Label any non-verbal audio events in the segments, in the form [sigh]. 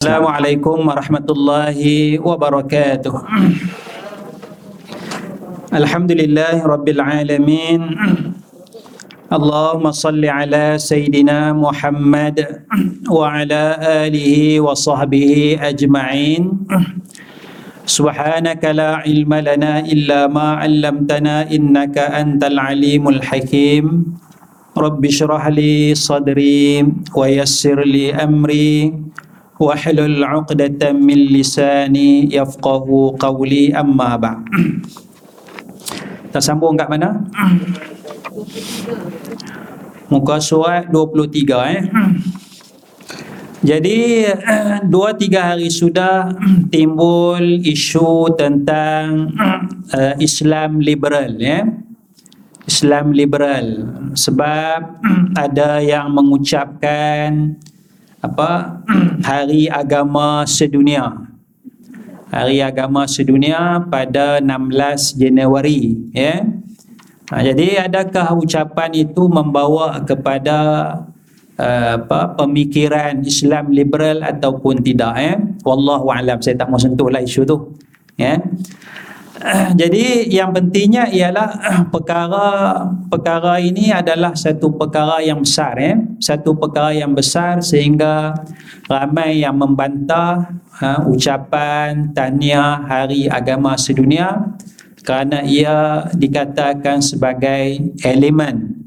السلام عليكم ورحمة الله وبركاته. الحمد لله رب العالمين. اللهم صل على سيدنا محمد وعلى آله وصحبه أجمعين. سبحانك لا علم لنا إلا ما علمتنا إنك أنت العليم الحكيم. رب اشرح لي صدري ويسر لي أمري. 'Uqdatam min lisani yafqahu qawli amma ba' Kita sambung kat mana? Muka surat 23 eh. Jadi dua tiga hari sudah timbul isu tentang uh, Islam liberal ya. Islam liberal sebab ada yang mengucapkan apa? [clears throat] Hari agama sedunia. Hari agama sedunia pada 16 Januari ya. Ha, jadi adakah ucapan itu membawa kepada uh, apa pemikiran Islam liberal ataupun tidak ya? Wallahu alam. Saya tak mau sentuhlah isu tu ya [clears throat] jadi yang pentingnya ialah [clears throat] perkara perkara ini adalah satu perkara yang besar ya satu perkara yang besar sehingga ramai yang membantah ha, ucapan tahniah hari agama sedunia kerana ia dikatakan sebagai elemen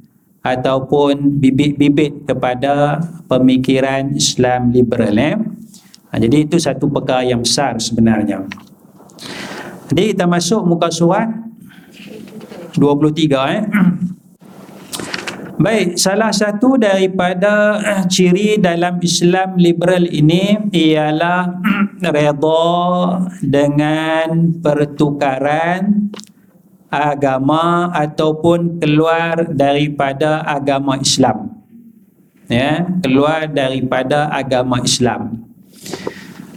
ataupun bibit-bibit kepada pemikiran Islam liberal ya. Ha, jadi itu satu perkara yang besar sebenarnya. Jadi kita masuk muka surat 23 eh. Baik, salah satu daripada ciri dalam Islam liberal ini ialah redha dengan pertukaran agama ataupun keluar daripada agama Islam. Ya, keluar daripada agama Islam.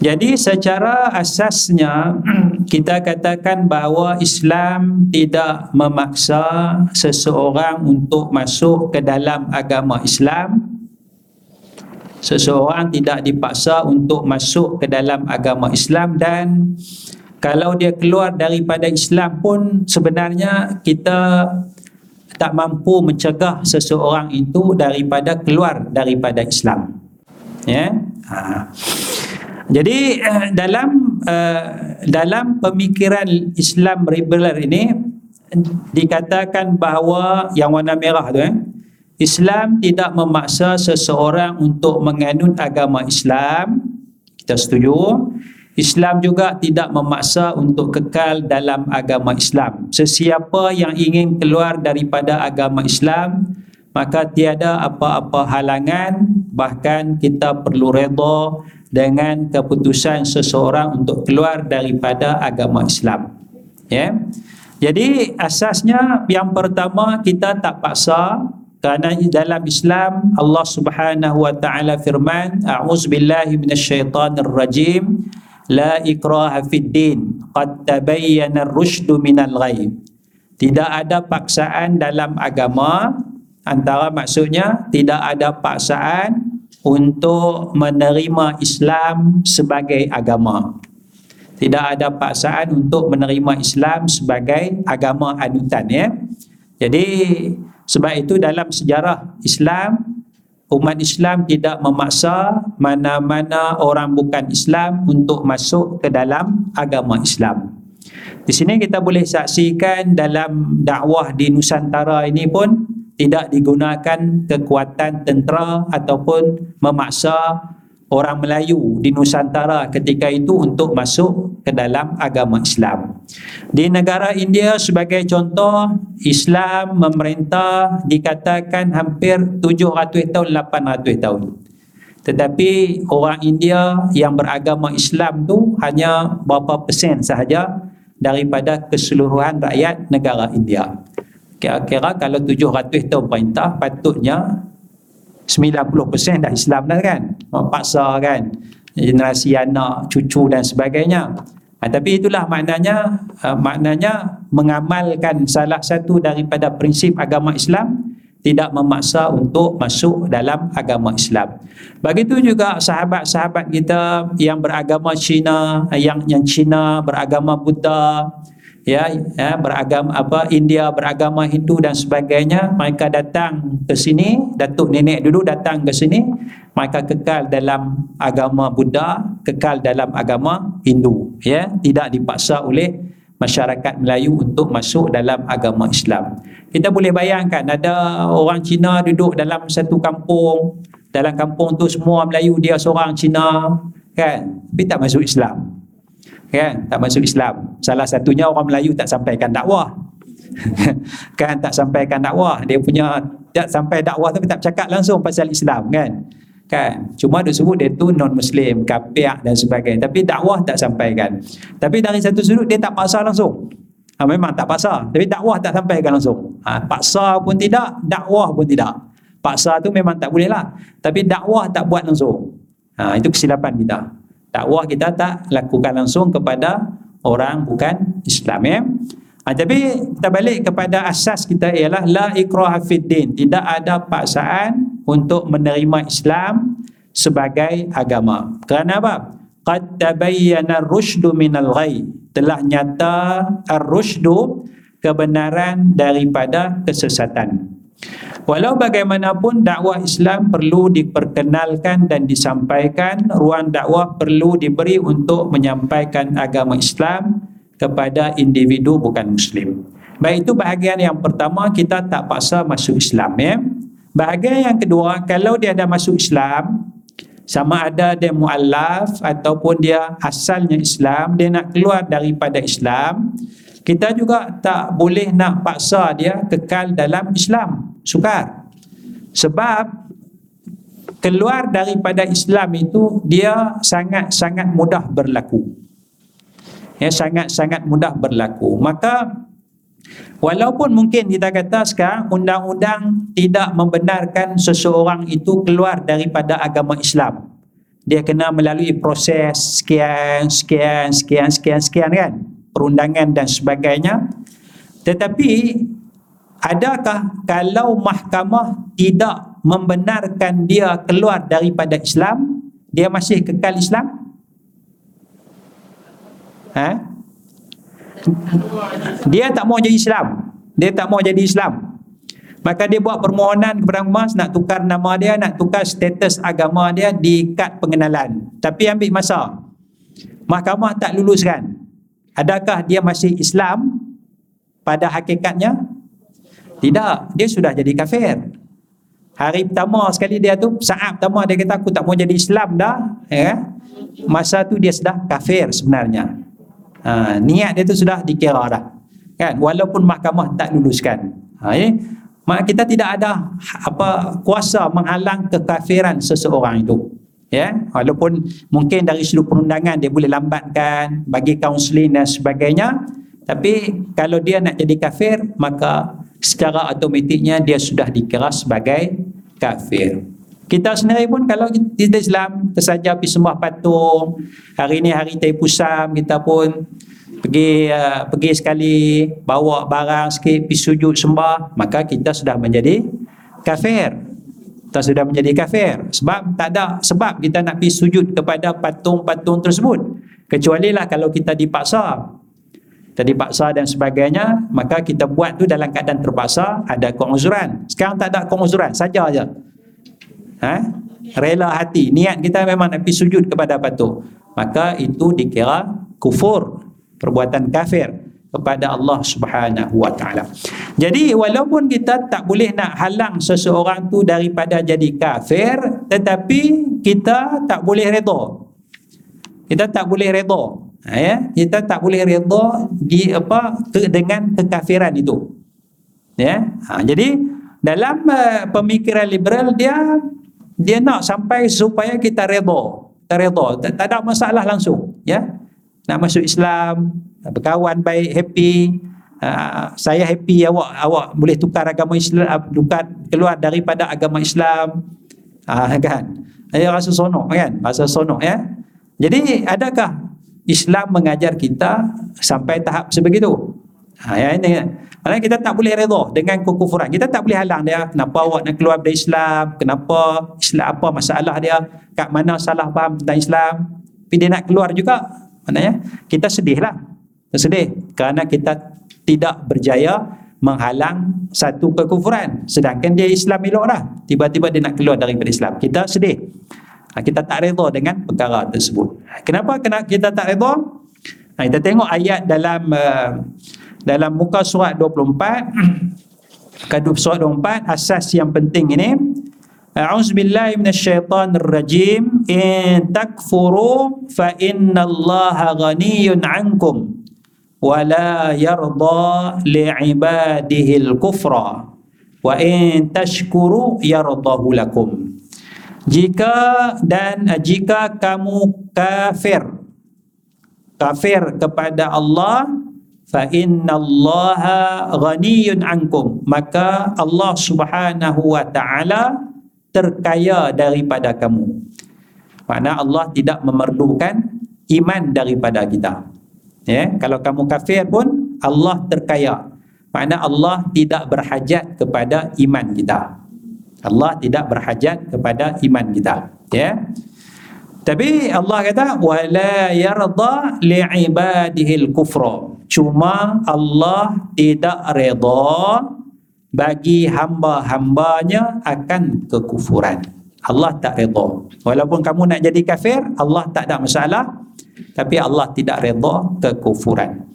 Jadi secara asasnya [clears throat] kita katakan bahawa Islam tidak memaksa seseorang untuk masuk ke dalam agama Islam. Seseorang tidak dipaksa untuk masuk ke dalam agama Islam dan kalau dia keluar daripada Islam pun sebenarnya kita tak mampu mencegah seseorang itu daripada keluar daripada Islam. Ya. Ha. Jadi uh, dalam uh, dalam pemikiran Islam liberal ini dikatakan bahawa yang warna merah tu eh Islam tidak memaksa seseorang untuk menganut agama Islam. Kita setuju. Islam juga tidak memaksa untuk kekal dalam agama Islam. Sesiapa yang ingin keluar daripada agama Islam, maka tiada apa-apa halangan, bahkan kita perlu redha dengan keputusan seseorang untuk keluar daripada agama Islam. Ya. Jadi asasnya yang pertama kita tak paksa kerana dalam Islam Allah Subhanahu wa taala firman a'udzubillahi minasyaitonir rajim la ikraha fid din qad tabayyana ar-rusydu minal ghayy. Tidak ada paksaan dalam agama antara maksudnya tidak ada paksaan untuk menerima Islam sebagai agama. Tidak ada paksaan untuk menerima Islam sebagai agama anutan ya. Jadi sebab itu dalam sejarah Islam umat Islam tidak memaksa mana-mana orang bukan Islam untuk masuk ke dalam agama Islam. Di sini kita boleh saksikan dalam dakwah di Nusantara ini pun tidak digunakan kekuatan tentera ataupun memaksa orang Melayu di Nusantara ketika itu untuk masuk ke dalam agama Islam. Di negara India sebagai contoh, Islam memerintah dikatakan hampir 700 tahun, 800 tahun. Tetapi orang India yang beragama Islam tu hanya berapa persen sahaja daripada keseluruhan rakyat negara India. Kira-kira kalau 700 tahun perintah patutnya 90% dah Islam dah kan. Paksa kan generasi anak, cucu dan sebagainya. Ha, tapi itulah maknanya uh, maknanya mengamalkan salah satu daripada prinsip agama Islam tidak memaksa untuk masuk dalam agama Islam. Begitu juga sahabat-sahabat kita yang beragama Cina, yang yang Cina beragama Buddha, ya, ya beragama apa India beragama Hindu dan sebagainya, mereka datang ke sini, datuk nenek dulu datang ke sini, mereka kekal dalam agama Buddha, kekal dalam agama Hindu, ya, tidak dipaksa oleh masyarakat Melayu untuk masuk dalam agama Islam. Kita boleh bayangkan ada orang Cina duduk dalam satu kampung, dalam kampung tu semua Melayu dia seorang Cina, kan? Tapi tak masuk Islam. Kan? Tak masuk Islam. Salah satunya orang Melayu tak sampaikan dakwah. [laughs] kan? Tak sampaikan dakwah. Dia punya tak sampai dakwah tapi tak cakap langsung pasal Islam, kan? kan? Cuma dia sebut dia tu non muslim kafir dan sebagainya. Tapi dakwah tak sampaikan. Tapi dari satu sudut dia tak paksa langsung. Ha, memang tak paksa. Tapi dakwah tak sampaikan langsung. Ha, paksa pun tidak dakwah pun tidak. Paksa tu memang tak boleh lah tapi dakwah tak buat langsung. Ha, itu kesilapan kita dakwah kita tak lakukan langsung kepada orang bukan Islam ya Ha, tapi kita balik kepada asas kita ialah la ikraha fid din. Tidak ada paksaan untuk menerima Islam sebagai agama. Kerana apa? Qad tabayyana ar-rusydu minal ghayy. Telah nyata ar-rusydu kebenaran daripada kesesatan. Walau bagaimanapun dakwah Islam perlu diperkenalkan dan disampaikan, ruang dakwah perlu diberi untuk menyampaikan agama Islam kepada individu bukan muslim. Baik itu bahagian yang pertama kita tak paksa masuk Islam ya. Bahagian yang kedua kalau dia ada masuk Islam sama ada dia muallaf ataupun dia asalnya Islam dia nak keluar daripada Islam kita juga tak boleh nak paksa dia kekal dalam Islam sukar sebab keluar daripada Islam itu dia sangat-sangat mudah berlaku yang sangat-sangat mudah berlaku. Maka walaupun mungkin kita kata sekarang undang-undang tidak membenarkan seseorang itu keluar daripada agama Islam. Dia kena melalui proses sekian, sekian, sekian, sekian, sekian kan? Perundangan dan sebagainya. Tetapi adakah kalau mahkamah tidak membenarkan dia keluar daripada Islam, dia masih kekal Islam? ha? dia tak mau jadi Islam dia tak mau jadi Islam maka dia buat permohonan kepada Mas nak tukar nama dia nak tukar status agama dia di kad pengenalan tapi ambil masa mahkamah tak luluskan adakah dia masih Islam pada hakikatnya? Tidak. Dia sudah jadi kafir. Hari pertama sekali dia tu saat pertama dia kata aku tak mau jadi Islam dah ya masa tu dia sudah kafir sebenarnya. Ha, niat dia tu sudah dikira dah kan? Walaupun mahkamah tak luluskan. Ha, ya? mak kita tidak ada apa kuasa menghalang kekafiran seseorang itu ya walaupun mungkin dari sudut perundangan dia boleh lambatkan bagi kaunseling dan sebagainya. Tapi kalau dia nak jadi kafir maka secara automatiknya dia sudah dikira sebagai kafir. Kita sendiri pun kalau kita Islam tersaja pergi sembah patung hari ini hari Taipusam kita pun pergi uh, pergi sekali bawa barang sikit pergi sujud sembah maka kita sudah menjadi kafir kita sudah menjadi kafir. Sebab tak ada sebab kita nak pergi sujud kepada patung-patung tersebut. Kecuali lah kalau kita dipaksa. Kita dipaksa dan sebagainya maka kita buat tu dalam keadaan terpaksa ada keuzuran sekarang tak ada keuzuran saja aja. Ha? rela hati. Niat kita memang nak pergi sujud kepada patung. Maka itu dikira kufur perbuatan kafir kepada Allah Subhanahu wa taala. Jadi walaupun kita tak boleh nak halang seseorang tu daripada jadi kafir tetapi kita tak boleh redha. Kita tak boleh redha. Ha, ya, kita tak boleh redha di apa ke, dengan kekafiran itu. Ya. Ha, jadi dalam uh, pemikiran liberal dia dia nak sampai supaya kita redha kita redha tak, tak ada masalah langsung ya nak masuk Islam berkawan baik happy uh, saya happy awak awak boleh tukar agama Islam uh, tukar keluar daripada agama Islam uh, kan saya rasa sonok kan rasa sonok ya jadi adakah Islam mengajar kita sampai tahap sebegitu Ha, ya, ini kan. Maksudnya kita tak boleh redha dengan kekufuran. Kita tak boleh halang dia. Kenapa awak nak keluar dari Islam? Kenapa Islam apa masalah dia? Kat mana salah faham tentang Islam? Tapi dia nak keluar juga. Maknanya kita sedih lah. Sedih. Kerana kita tidak berjaya menghalang satu kekufuran. Sedangkan dia Islam elok dah. Tiba-tiba dia nak keluar daripada Islam. Kita sedih. Ha, kita tak redha dengan perkara tersebut. Kenapa kena kita tak redha? Ha, kita tengok ayat dalam uh, dalam muka surat 24 kadu surat 24 asas yang penting ini A'udzubillahi minasyaitonirrajim in takfuru fa innallaha ghaniyyun 'ankum yarda li'ibadihi al-kufra wa in tashkuru yardahu lakum. Jika dan jika kamu kafir kafir kepada Allah fa innallaha ghaniyun ankum. Maka Allah Subhanahu wa taala terkaya daripada kamu. Makna Allah tidak memerlukan iman daripada kita ya kalau kamu kafir pun Allah terkaya makna Allah tidak berhajat kepada iman kita Allah tidak berhajat kepada iman kita ya tapi Allah kata wala yarda li'ibadihi al-kufra Cuma Allah tidak reda bagi hamba-hambanya akan kekufuran. Allah tak reda. Walaupun kamu nak jadi kafir, Allah tak ada masalah. Tapi Allah tidak reda kekufuran.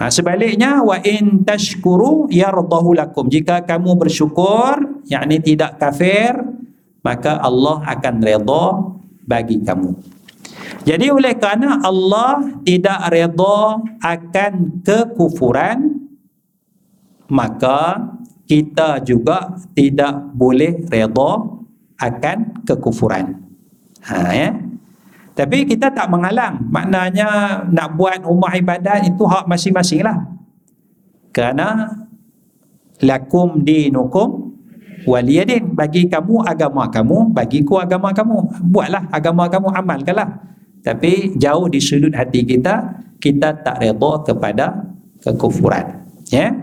Ha, sebaliknya, wa in tashkuru yardahu lakum. Jika kamu bersyukur, yakni tidak kafir, maka Allah akan reda bagi kamu. Jadi oleh kerana Allah tidak redha akan kekufuran maka kita juga tidak boleh redha akan kekufuran. Ha ya. Tapi kita tak menghalang. Maknanya nak buat rumah ibadat itu hak masing-masing lah. Kerana lakum dinukum waliyadin. Bagi kamu agama kamu, bagiku agama kamu. Buatlah agama kamu, amalkanlah. Tapi jauh di sudut hati kita, kita tak redha kepada kekufuran. Ya.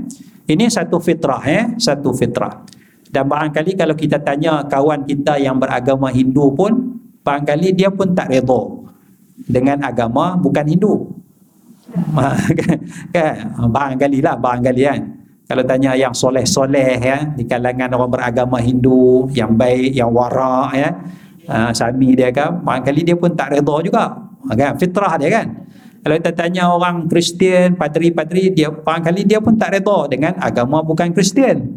Ini satu fitrah ya, satu fitrah. Dan barangkali kalau kita tanya kawan kita yang beragama Hindu pun, barangkali dia pun tak redha dengan agama bukan Hindu. [laughs] kan? Barangkali lah, barangkali kan. Kalau tanya yang soleh-soleh ya, di kalangan orang beragama Hindu, yang baik, yang warak ya, uh, Sami dia kan barangkali dia pun tak redha juga. Kan? Fitrah dia kan? Kalau kita tanya orang Kristian padri-padri dia barangkali dia pun tak redha dengan agama bukan Kristian.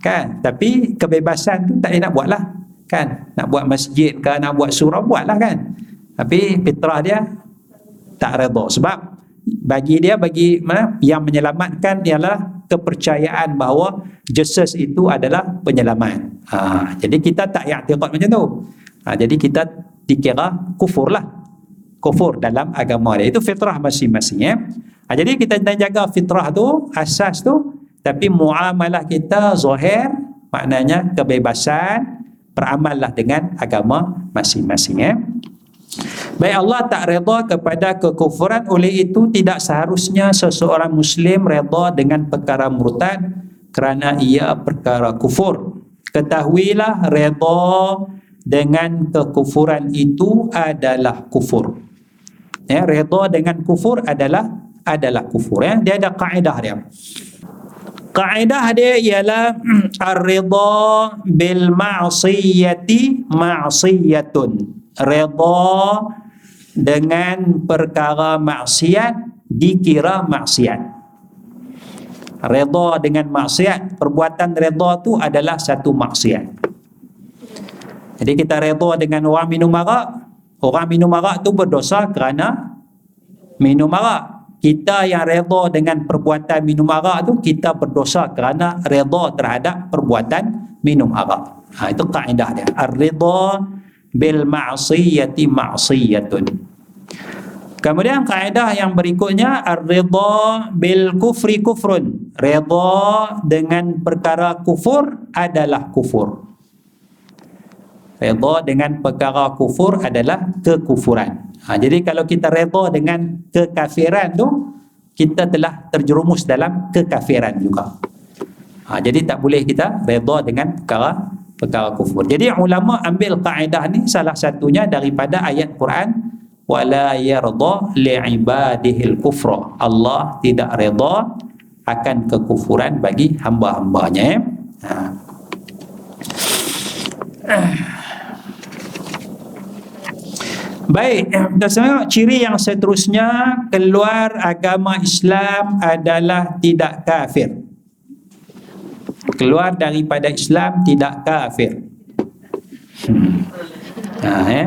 Kan? Tapi kebebasan tu tak nak buat lah kan nak buat masjid ke nak buat surau buat lah kan tapi fitrah dia tak redha sebab bagi dia bagi mana yang menyelamatkan ialah kepercayaan bahawa Jesus itu adalah penyelamat. Ha, jadi kita tak yaktiqat macam tu. Ha, jadi kita dikira kufur lah. Kufur dalam agama dia. Itu fitrah masing-masing. Ya? Ha, jadi kita jaga fitrah tu, asas tu. Tapi muamalah kita zahir, maknanya kebebasan, beramallah dengan agama masing-masing. Ya? Baik Allah tak reda kepada kekufuran oleh itu tidak seharusnya seseorang Muslim reda dengan perkara murtad kerana ia perkara kufur. Ketahuilah reda dengan kekufuran itu adalah kufur. Ya, redha dengan kufur adalah adalah kufur ya. Dia ada kaedah dia. Kaedah dia ialah ar-ridha bil ma'siyati ma'siyatun. Redha dengan perkara maksiat dikira maksiat. Redha dengan maksiat, perbuatan redha tu adalah satu maksiat. Jadi kita redha dengan orang minum arak, orang minum arak tu berdosa kerana minum arak. Kita yang redha dengan perbuatan minum arak tu kita berdosa kerana redha terhadap perbuatan minum arak. Ha, itu kaedah dia. Ar-ridha bil ma'siyati ma'siyatun. Kemudian kaedah yang berikutnya ar-ridha bil kufri kufrun. Redha dengan perkara kufur adalah kufur. Redha dengan perkara kufur adalah kekufuran. Ha, jadi kalau kita redha dengan kekafiran tu, kita telah terjerumus dalam kekafiran juga. Ha, jadi tak boleh kita redha dengan perkara perkara kufur. Jadi ulama ambil kaedah ni salah satunya daripada ayat Quran wala yarda li'ibadihil kufra. Allah tidak redha akan kekufuran bagi hamba-hambanya. Ha. Baik, tengok ciri yang seterusnya keluar agama Islam adalah tidak kafir. Keluar daripada Islam tidak kafir. Hmm. Ha, eh?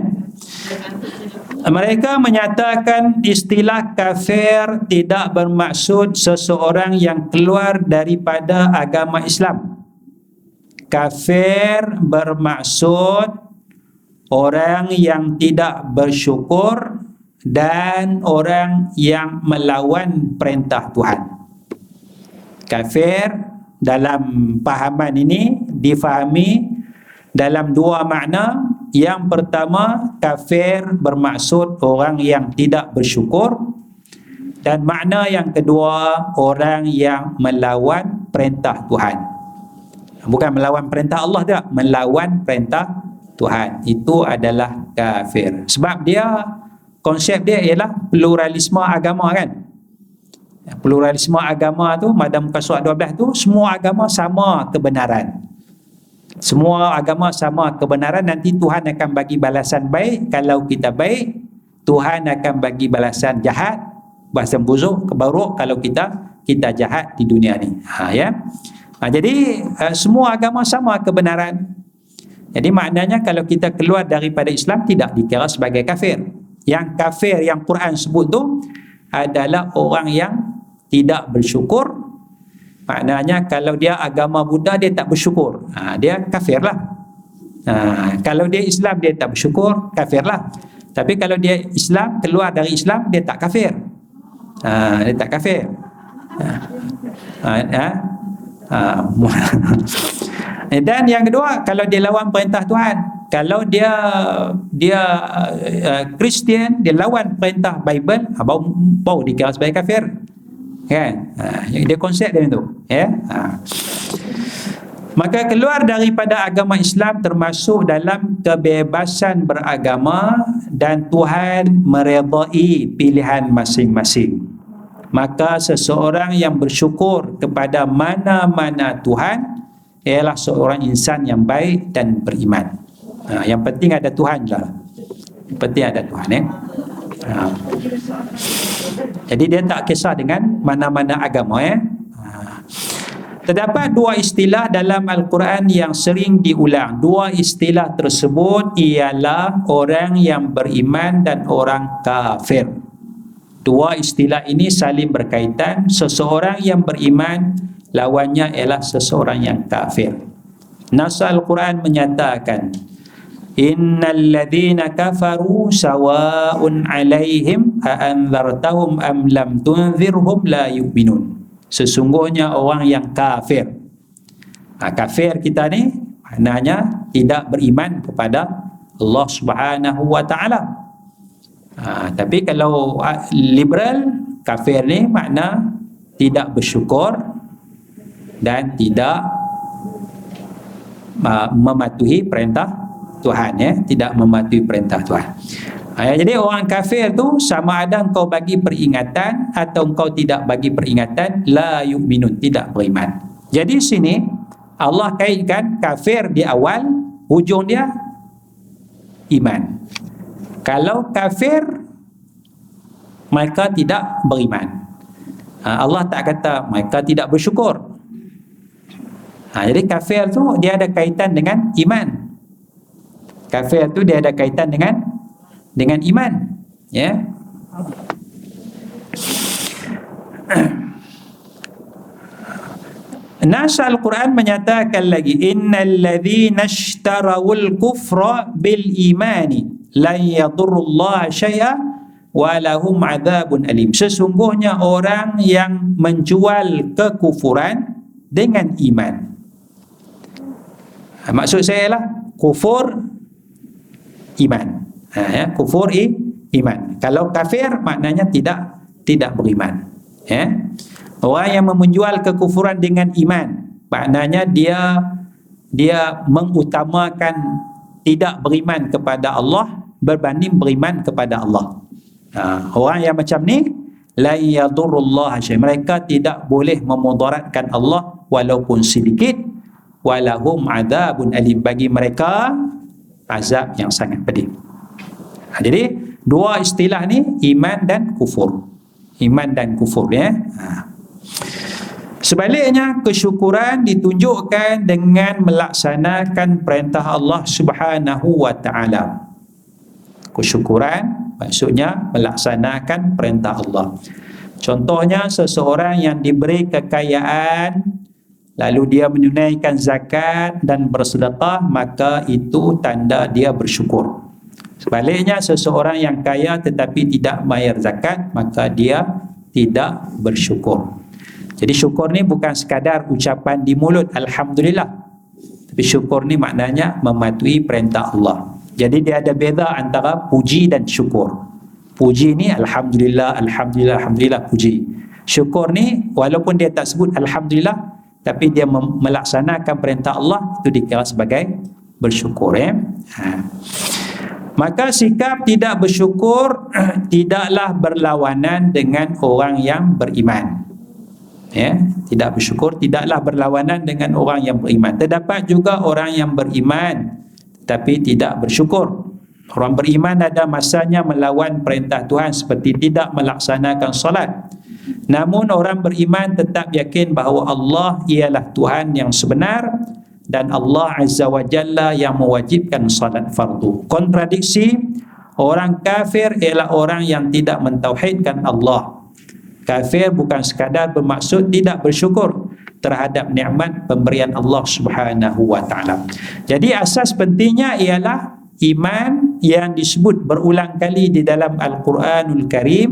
Mereka menyatakan istilah kafir tidak bermaksud seseorang yang keluar daripada agama Islam. Kafir bermaksud orang yang tidak bersyukur dan orang yang melawan perintah Tuhan. Kafir dalam pahaman ini difahami dalam dua makna. Yang pertama, kafir bermaksud orang yang tidak bersyukur dan makna yang kedua, orang yang melawan perintah Tuhan. Bukan melawan perintah Allah tidak, melawan perintah Tuhan. Itu adalah kafir. Sebab dia konsep dia ialah pluralisme agama kan? Pluralisme agama tu madam muka surat 12 tu semua agama sama kebenaran. Semua agama sama kebenaran nanti Tuhan akan bagi balasan baik. Kalau kita baik Tuhan akan bagi balasan jahat bahasa buzuk kebaruk kalau kita kita jahat di dunia ni. Ha ya? Ha, jadi uh, semua agama sama kebenaran jadi maknanya kalau kita keluar daripada Islam tidak dikira sebagai kafir. Yang kafir yang Quran sebut tu adalah orang yang tidak bersyukur. Maknanya kalau dia agama Buddha dia tak bersyukur. Ha, dia kafir lah. Ha, kalau dia Islam dia tak bersyukur, kafir lah. Tapi kalau dia Islam keluar dari Islam dia tak kafir. Ha, dia tak kafir. Ha, ha, [laughs] Eh, dan yang kedua kalau dia lawan perintah Tuhan kalau dia dia Kristian uh, dia lawan perintah Bible ha, bau bau dikira sebagai kafir. Kan? Ha, dia konsep dia tu ya? Ha. maka keluar daripada agama Islam termasuk dalam kebebasan beragama dan Tuhan meredai pilihan masing-masing maka seseorang yang bersyukur kepada mana-mana Tuhan ialah seorang insan yang baik dan beriman. Ha, yang penting ada Tuhan lah. Yang penting ada Tuhan eh. Ha. Jadi dia tak kisah dengan mana-mana agama eh. Ha. Terdapat dua istilah dalam Al-Quran yang sering diulang. Dua istilah tersebut ialah orang yang beriman dan orang kafir. Dua istilah ini saling berkaitan. Seseorang yang beriman lawannya ialah seseorang yang kafir. Nas Al-Quran menyatakan Innal ladhina kafaru sawa'un alaihim a'anzartahum am lam tunzirhum la yu'minun. Sesungguhnya orang yang kafir. Ha, kafir kita ni maknanya tidak beriman kepada Allah Subhanahu wa taala. Ha, tapi kalau liberal kafir ni makna tidak bersyukur dan tidak uh, mematuhi perintah Tuhan ya. Tidak mematuhi perintah Tuhan. Uh, jadi orang kafir tu sama ada engkau bagi peringatan atau engkau tidak bagi peringatan la yu'minun tidak beriman. Jadi sini Allah kaitkan kafir di awal hujung dia iman kalau kafir mereka tidak beriman uh, Allah tak kata mereka tidak bersyukur Ha, jadi kafir tu dia ada kaitan dengan iman. Kafir tu dia ada kaitan dengan dengan iman. Ya. [clears throat] Nas Al-Quran menyatakan lagi innal ladzina ishtarawul kufra bil imani lan yadurrullaha syai'a wa lahum adzabun alim. Sesungguhnya orang yang menjual kekufuran dengan iman Ha, maksud saya lah kufur iman. Ha, ya, kufur i, iman. Kalau kafir maknanya tidak tidak beriman. ya orang yang menjual kekufuran dengan iman maknanya dia dia mengutamakan tidak beriman kepada Allah berbanding beriman kepada Allah. Ha, orang yang macam ni la yadurullah mereka tidak boleh memudaratkan Allah walaupun sedikit walahum adabun alim. Bagi mereka azab yang sangat pedih. Ha, jadi dua istilah ni iman dan kufur. Iman dan kufur ya. Ha. Sebaliknya kesyukuran ditunjukkan dengan melaksanakan perintah Allah Subhanahu wa taala. Kesyukuran maksudnya melaksanakan perintah Allah. Contohnya seseorang yang diberi kekayaan lalu dia menunaikan zakat dan bersedekah maka itu tanda dia bersyukur. Sebaliknya seseorang yang kaya tetapi tidak bayar zakat maka dia tidak bersyukur. Jadi syukur ni bukan sekadar ucapan di mulut Alhamdulillah. Tapi syukur ni maknanya mematuhi perintah Allah. Jadi dia ada beza antara puji dan syukur. Puji ni Alhamdulillah, Alhamdulillah, Alhamdulillah puji. Syukur ni walaupun dia tak sebut Alhamdulillah tapi dia melaksanakan perintah Allah itu dikira sebagai bersyukur. Eh? Ha. Maka sikap tidak bersyukur [clears throat] tidaklah berlawanan dengan orang yang beriman ya tidak bersyukur tidaklah berlawanan dengan orang yang beriman. Terdapat juga orang yang beriman tapi tidak bersyukur. Orang beriman ada masanya melawan perintah Tuhan seperti tidak melaksanakan solat. Namun orang beriman tetap yakin bahawa Allah ialah Tuhan yang sebenar dan Allah Azza wa Jalla yang mewajibkan salat fardu. Kontradiksi orang kafir ialah orang yang tidak mentauhidkan Allah Kafir bukan sekadar bermaksud tidak bersyukur terhadap nikmat pemberian Allah Subhanahu wa taala. Jadi asas pentingnya ialah iman yang disebut berulang kali di dalam Al-Quranul Karim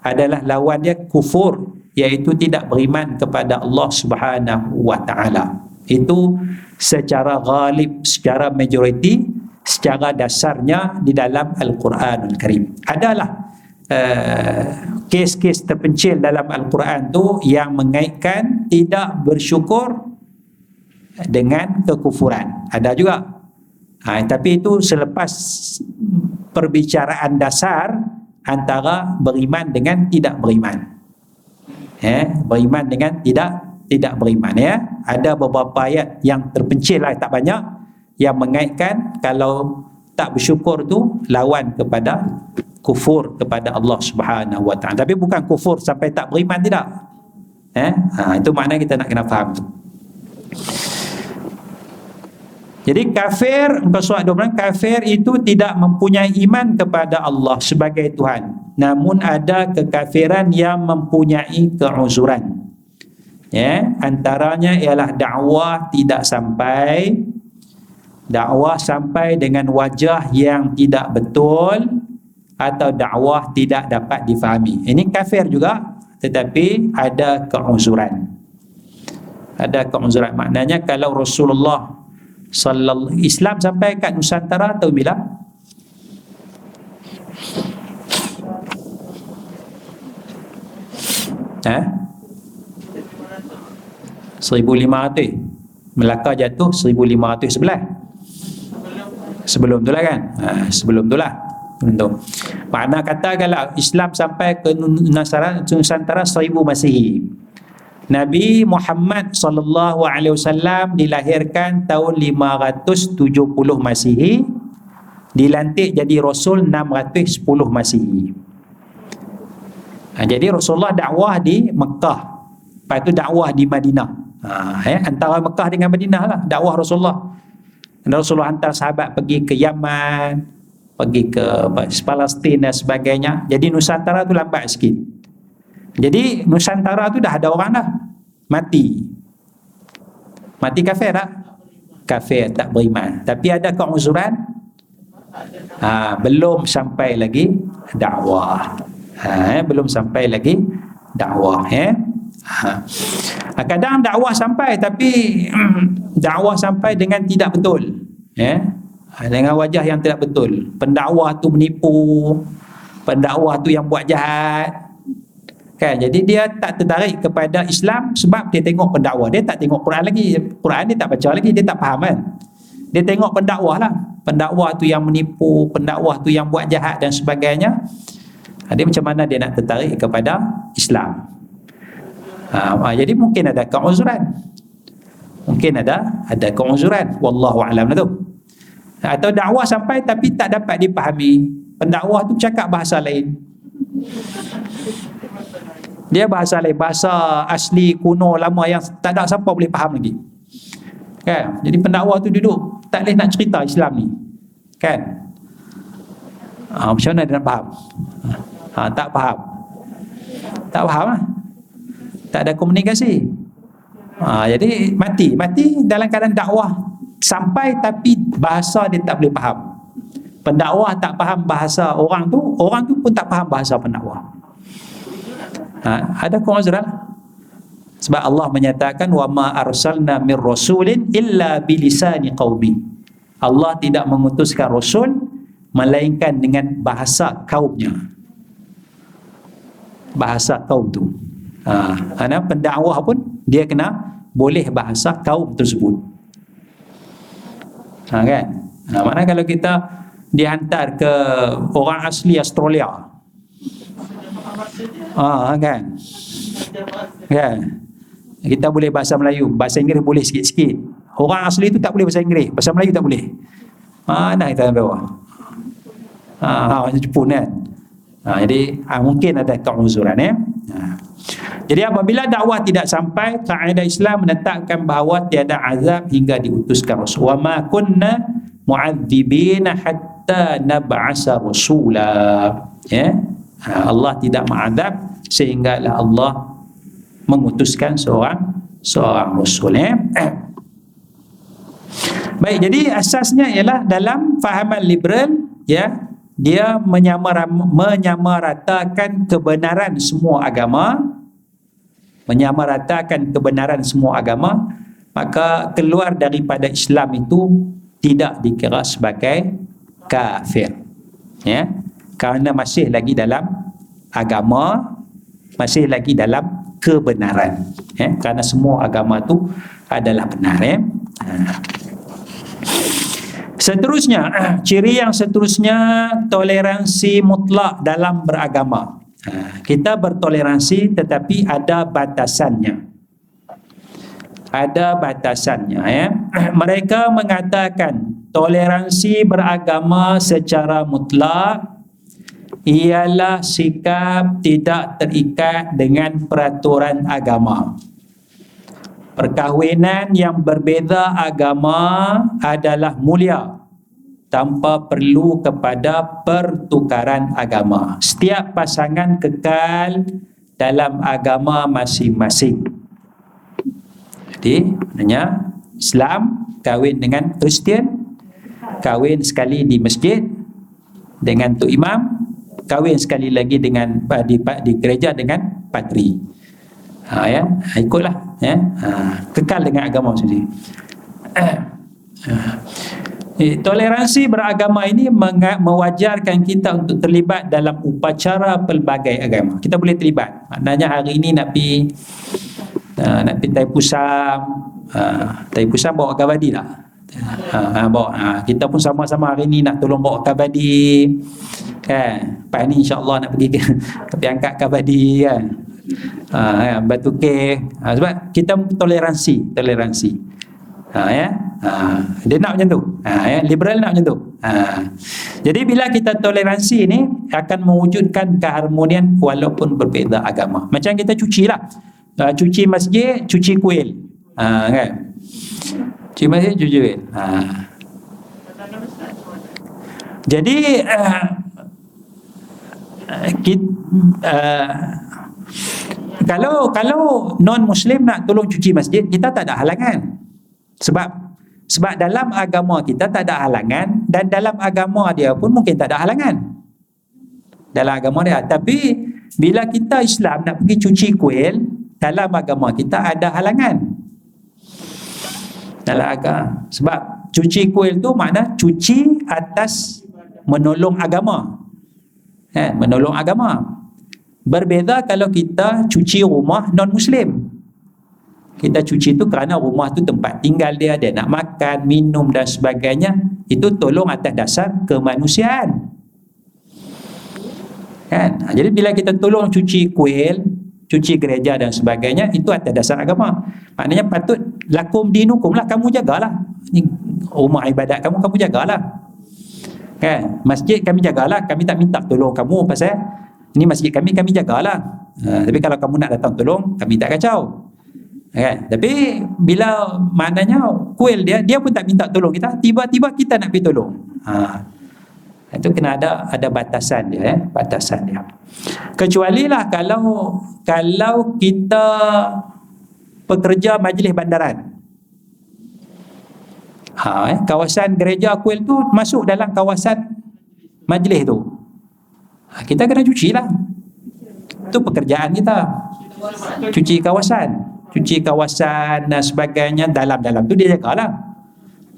adalah lawan dia kufur iaitu tidak beriman kepada Allah Subhanahu wa taala. Itu secara ghalib, secara majoriti, secara dasarnya di dalam Al-Quranul Karim. Adalah uh, kes-kes terpencil dalam Al-Quran tu yang mengaitkan tidak bersyukur dengan kekufuran. Ada juga. Ha, tapi itu selepas perbicaraan dasar antara beriman dengan tidak beriman. Ya, beriman dengan tidak tidak beriman ya. Ada beberapa ayat yang terpencil lah tak banyak yang mengaitkan kalau tak bersyukur tu lawan kepada kufur kepada Allah Subhanahu wa taala. Tapi bukan kufur sampai tak beriman tidak. Eh? Ha, itu makna kita nak kena faham jadi kafir bersuat dua kafir itu tidak mempunyai iman kepada Allah sebagai Tuhan. Namun ada kekafiran yang mempunyai keuzuran. Ya antaranya ialah dakwah tidak sampai dakwah sampai dengan wajah yang tidak betul atau dakwah tidak dapat difahami. Ini kafir juga tetapi ada keuzuran. Ada keuzuran. Maknanya kalau Rasulullah sallallahu Islam sampai kat Nusantara atau bila? Eh? 1500 Melaka jatuh 1500 sebelah sebelum tu lah kan ha, sebelum tu lah untuk mana kata kalau Islam sampai ke Nusantara seribu Masihi. Nabi Muhammad sallallahu alaihi wasallam dilahirkan tahun 570 Masihi, dilantik jadi rasul 610 Masihi. Ha, jadi Rasulullah dakwah di Mekah. Lepas itu dakwah di Madinah. Ha, eh, antara Mekah dengan Madinah lah dakwah Rasulullah. Dan Rasulullah hantar sahabat pergi ke Yaman, pergi ke Palestin dan sebagainya. Jadi Nusantara tu lambat sikit. Jadi Nusantara tu dah ada orang dah. Mati. Mati kafir tak? Kafir tak beriman. Tapi ada keuzuran? Ha, belum sampai lagi dakwah. Ha, eh, belum sampai lagi dakwah. Eh? Ha. kadang dakwah sampai tapi [clears throat] dakwah sampai dengan tidak betul. Eh? Ha, dengan wajah yang tidak betul. Pendakwah tu menipu. Pendakwah tu yang buat jahat. Kan? Jadi dia tak tertarik kepada Islam sebab dia tengok pendakwa dia tak tengok Quran lagi. Quran dia tak baca lagi. Dia tak faham kan? Dia tengok pendakwa lah. Pendakwa tu yang menipu. Pendakwa tu yang buat jahat dan sebagainya. Ha, dia macam mana dia nak tertarik kepada Islam ha, jadi mungkin ada keuzuran mungkin ada ada keuzuran wallahu alam lah tu atau dakwah sampai tapi tak dapat dipahami pendakwah tu cakap bahasa lain dia bahasa lain, bahasa asli kuno lama yang tak ada siapa boleh faham lagi. Kan? Jadi pendakwa tu duduk tak boleh nak cerita Islam ni. Kan? Ha, macam mana dia nak faham? Ha, tak faham. Tak faham lah. Tak ada komunikasi. Ha, jadi mati. Mati dalam keadaan dakwah sampai tapi bahasa dia tak boleh faham. Pendakwah tak faham bahasa orang tu, orang tu pun tak faham bahasa pendakwah ha, ada uzran sebab Allah menyatakan wa ma arsalna mir rasulin illa bilisani qaumi Allah tidak mengutuskan rasul melainkan dengan bahasa kaumnya bahasa kaum tu ha, pendakwah pun dia kena boleh bahasa kaum tersebut ha, kan ha, mana kalau kita dihantar ke orang asli Australia Ah kan. Kan. Kita boleh bahasa Melayu, bahasa Inggeris boleh sikit-sikit. Orang asli tu tak boleh bahasa Inggeris, bahasa Melayu tak boleh. Mana kita bawah? Ah, ha, macam Jepun kan. Ha, jadi ha, mungkin ada keuzuran ya. Ha. Jadi apabila dakwah tidak sampai, kaedah Islam menetapkan bahawa tiada azab hingga diutuskan Rasul. Wa ma kunna mu'adzibina hatta nab'asa rasula. Ya. Ha, Allah tidak mengadab sehinggalah Allah mengutuskan seorang seorang rasul eh? [coughs] Baik, jadi asasnya ialah dalam fahaman liberal ya, dia menyamar menyamaratakan kebenaran semua agama menyamaratakan kebenaran semua agama maka keluar daripada Islam itu tidak dikira sebagai kafir ya kerana masih lagi dalam agama masih lagi dalam kebenaran eh? kerana semua agama tu adalah benar eh? Seterusnya [clears throat] ciri yang seterusnya toleransi mutlak dalam beragama ha, kita bertoleransi tetapi ada batasannya ada batasannya ya. [clears throat] mereka mengatakan toleransi beragama secara mutlak ialah sikap tidak terikat dengan peraturan agama. Perkahwinan yang berbeza agama adalah mulia tanpa perlu kepada pertukaran agama. Setiap pasangan kekal dalam agama masing-masing. Jadi, maknanya Islam kahwin dengan Kristian, kahwin sekali di masjid dengan tu imam, kahwin sekali lagi dengan di, di gereja dengan patri. Ha, ya, ha, ikutlah ya. Ha, kekal dengan agama sendiri. Ha. Eh, toleransi beragama ini mewajarkan kita untuk terlibat dalam upacara pelbagai agama. Kita boleh terlibat. Maknanya hari ini nak pi uh, nak pi Taipusam, uh, Taipusam bawa gavadi lah ha, ha, bawa, ha, kita pun sama-sama hari ni nak tolong bawa kabadi kan lepas ni insyaAllah nak pergi ke [laughs] tapi angkat kabadi kan ha, ya, batu ke ha, sebab kita toleransi toleransi. Ha, ya? Ha, dia nak macam tu. Ha, ya, liberal nak macam tu. Ha. jadi bila kita toleransi ni akan mewujudkan keharmonian walaupun berbeza agama. Macam kita cuci lah. Ha, cuci masjid cuci kuil. Ha, kan? Cuci masjid, cuci duit. Ha. Jadi uh, kit, uh, kalau kalau non muslim nak tolong cuci masjid kita tak ada halangan. Sebab sebab dalam agama kita tak ada halangan dan dalam agama dia pun mungkin tak ada halangan. Dalam agama dia. Tapi bila kita Islam nak pergi cuci kuil dalam agama kita ada halangan. Dalam agama sebab cuci kuil tu makna cuci atas menolong agama. Kan menolong agama Berbeza kalau kita cuci rumah non-Muslim. Kita cuci tu kerana rumah tu tempat tinggal dia, dia nak makan, minum dan sebagainya. Itu tolong atas dasar kemanusiaan. Kan? Ha, jadi bila kita tolong cuci kuil, cuci gereja dan sebagainya, itu atas dasar agama. Maknanya patut lakum dinukum lah, kamu jagalah. Ni rumah ibadat kamu, kamu jagalah. Kan? Masjid kami jagalah, kami tak minta tolong kamu pasal ini masjid kami, kami jagalah. Ha, tapi kalau kamu nak datang tolong, kami tak kacau. Kan? Tapi bila maknanya kuil dia, dia pun tak minta tolong kita, tiba-tiba kita nak pergi tolong. Ha. Itu kena ada ada batasan dia, eh? batasan dia. Kecuali lah kalau kalau kita pekerja majlis bandaran. Ha, eh? kawasan gereja kuil tu masuk dalam kawasan majlis tu. Ha, kita kena cuci lah. Itu pekerjaan kita. Cuci kawasan. Cuci kawasan dan sebagainya dalam-dalam. Tu dia jagalah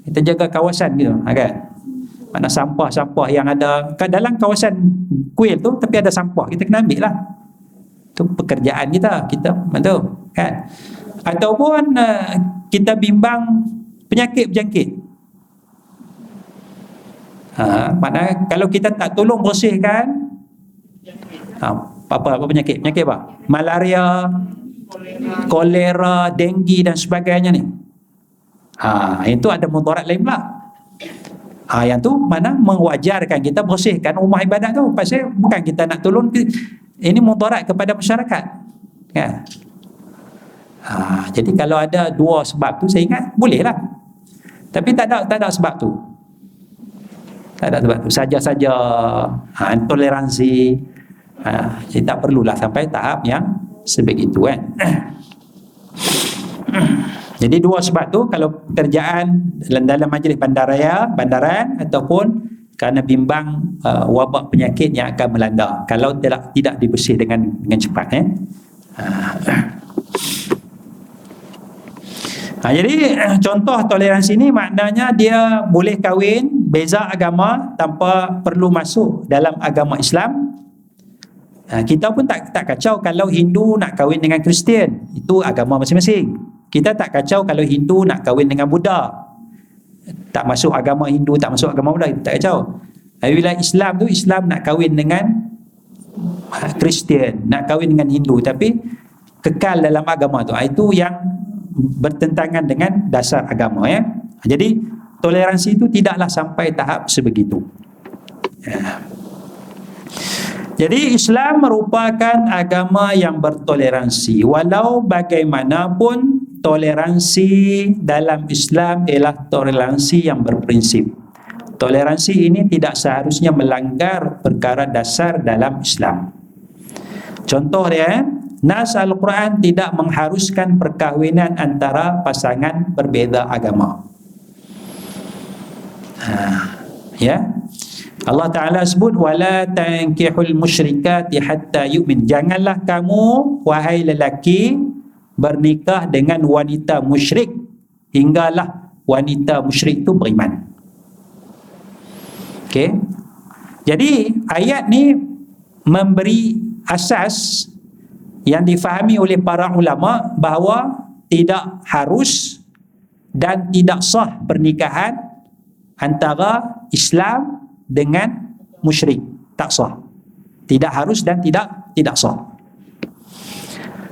kita jaga kawasan gitu ha, kan? Mana sampah-sampah yang ada. Kan dalam kawasan kuil tu tapi ada sampah. Kita kena ambil lah. Tu pekerjaan kita. Kita betul kan? Ataupun uh, kita bimbang penyakit berjangkit. Ha, mana kalau kita tak tolong bersihkan ha, apa apa penyakit penyakit apa malaria kolera, denggi dan sebagainya ni. Ha, itu ada mudarat lain pula. Ha, yang tu mana mewajarkan kita bersihkan rumah ibadat tu. Pasal bukan kita nak tolong ini mudarat kepada masyarakat. Ya. Ha, jadi kalau ada dua sebab tu saya ingat bolehlah. Tapi tak ada tak ada sebab tu. Tak ada sebab tu. Saja-saja ha, toleransi. Ha, jadi tak perlulah sampai tahap yang sebegitu kan [clears throat] jadi dua sebab tu kalau pekerjaan dalam, dalam majlis bandaraya bandaran ataupun kerana bimbang uh, wabak penyakit yang akan melanda. Kalau tidak tidak dibersih dengan dengan cepat eh. Ha, jadi [clears throat] contoh toleransi ini maknanya dia boleh kahwin beza agama tanpa perlu masuk dalam agama Islam Ha, kita pun tak tak kacau kalau Hindu nak kahwin dengan Kristian. Itu agama masing-masing. Kita tak kacau kalau Hindu nak kahwin dengan Buddha. Tak masuk agama Hindu, tak masuk agama Buddha, kita tak kacau. Tapi bila Islam tu, Islam nak kahwin dengan Kristian, nak kahwin dengan Hindu. Tapi kekal dalam agama tu. Ha, itu yang bertentangan dengan dasar agama. ya. Jadi, toleransi itu tidaklah sampai tahap sebegitu. Ya. Jadi Islam merupakan agama yang bertoleransi walau bagaimanapun toleransi dalam Islam ialah toleransi yang berprinsip. Toleransi ini tidak seharusnya melanggar perkara dasar dalam Islam. Contoh dia, Nas Al-Quran tidak mengharuskan perkahwinan antara pasangan berbeza agama. Ha, ya, Allah Ta'ala sebut wala tankihul musyrikati hatta yu'min janganlah kamu wahai lelaki bernikah dengan wanita musyrik hinggalah wanita musyrik itu beriman okay. jadi ayat ni memberi asas yang difahami oleh para ulama bahawa tidak harus dan tidak sah pernikahan antara Islam dengan musyrik. Tak sah. Tidak harus dan tidak tidak sah.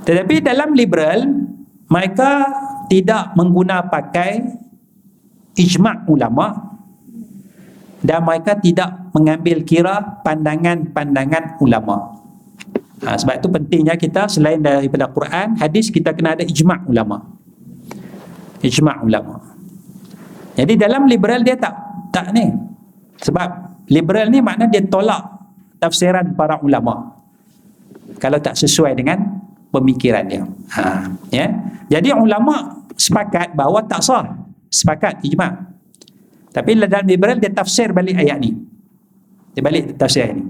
Tetapi dalam liberal mereka tidak mengguna pakai ijma' ulama dan mereka tidak mengambil kira pandangan-pandangan ulama. Ha, sebab itu pentingnya kita selain daripada Quran hadis kita kena ada ijma' ulama. Ijma' ulama. Jadi dalam liberal dia tak tak ni. Sebab liberal ni makna dia tolak tafsiran para ulama. Kalau tak sesuai dengan pemikiran dia. Ha, ya. Jadi ulama sepakat bahawa tak sah. Sepakat ijma. Tapi dalam liberal dia tafsir balik ayat ni. Dia balik tafsir ayat ni.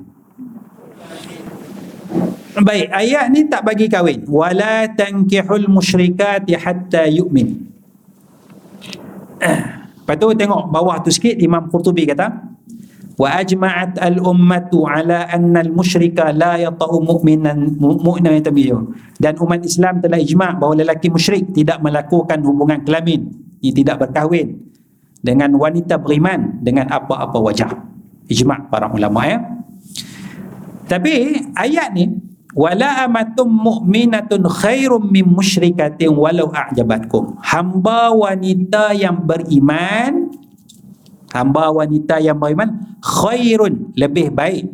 Baik ayat ni tak bagi kahwin. Wala tankihul musyrikati hatta yu'min. [clears throat] Lepas tu tengok bawah tu sikit Imam Qurtubi kata wa ajma'at al-ummatu ala anna al-musyrika la yata'u mu'minan mu'minan tabiyu dan umat Islam telah ijma' bahawa lelaki musyrik tidak melakukan hubungan kelamin. Ini tidak berkahwin dengan wanita beriman dengan apa-apa wajah. Ijma' para ulama ya. Tapi ayat ni wala amatum mu'minatun khairum min musyrikatin walau a'jabatkum. Hamba wanita yang beriman hamba wanita yang beriman khairun lebih baik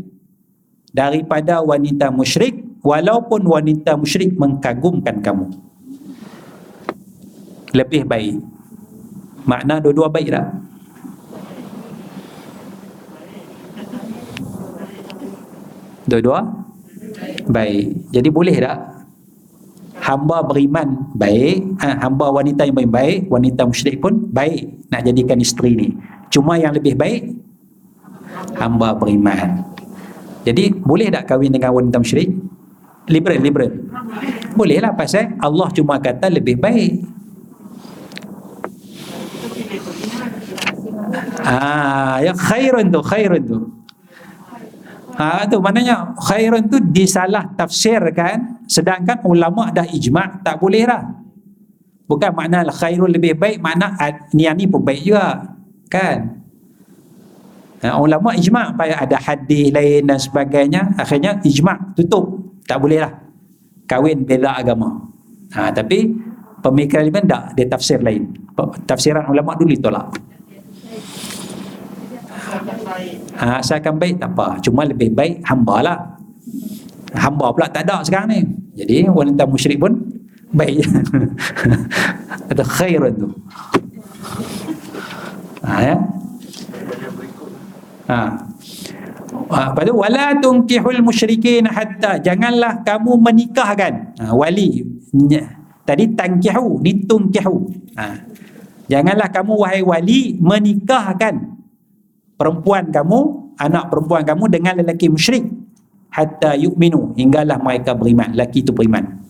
daripada wanita musyrik walaupun wanita musyrik mengkagumkan kamu. Lebih baik. Makna dua-dua baik tak? Dua-dua? Baik. Jadi boleh tak? Hamba beriman baik, ha, hamba wanita yang baik, baik, wanita musyrik pun baik nak jadikan isteri ni. Cuma yang lebih baik hamba beriman. Jadi boleh tak kahwin dengan wanita musyrik? Liberal, liberal. Boleh lah pasal Allah cuma kata lebih baik. Ah, ya khairun tu, khairun tu. Ha tu maknanya khairun tu disalah tafsirkan sedangkan ulama dah ijma' tak boleh lah. Bukan makna khairun lebih baik makna ni ni pun baik juga. Kan? Ha, ulama ijma' supaya ada hadis lain dan sebagainya akhirnya ijma' tutup. Tak boleh lah. Kahwin beza agama. Ha, tapi pemikiran ini tak dia tafsir lain. Tafsiran ulama dulu tolak. Ha, asalkan baik tak apa. Cuma lebih baik hamba lah. Hamba pula tak ada sekarang ni. Jadi wanita musyrik pun baik. [laughs] Atau khairun tu. Ha, ya? Ha. Ha, pada wala tunkihul musyrikin hatta janganlah kamu menikahkan ha, wali tadi tankihu ni tunkihu ha. janganlah kamu wahai wali menikahkan perempuan kamu, anak perempuan kamu dengan lelaki musyrik hatta yu'minu hinggalah mereka beriman, lelaki itu beriman.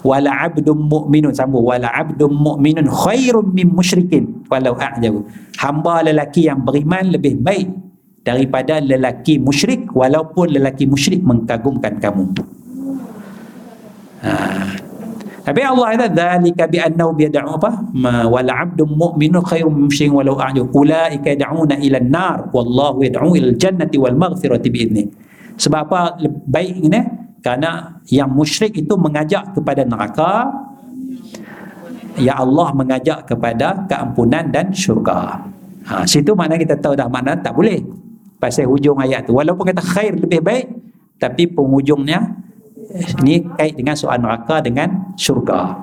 Wala 'abdun mu'minun sambung wala 'abdun mu'minun khairum min musyrikin walau a'jabu. Hamba lelaki yang beriman lebih baik daripada lelaki musyrik walaupun lelaki musyrik mengkagumkan kamu. Ha. Tapi Allah kata dzalika bi annahu biyad'u apa? Ma wal 'abdun mu'minun khairum min walau a'jab. Ulaika yad'una ila an-nar wallahu yad'u ila al-jannati wal maghfirati bi idzni. Sebab apa baik ini? Karena yang musyrik itu mengajak kepada neraka. Ya Allah mengajak kepada keampunan dan syurga. Ha, situ mana kita tahu dah mana tak boleh. Pasal hujung ayat tu. Walaupun kata khair lebih baik, tapi penghujungnya ini kait dengan soal neraka dengan syurga.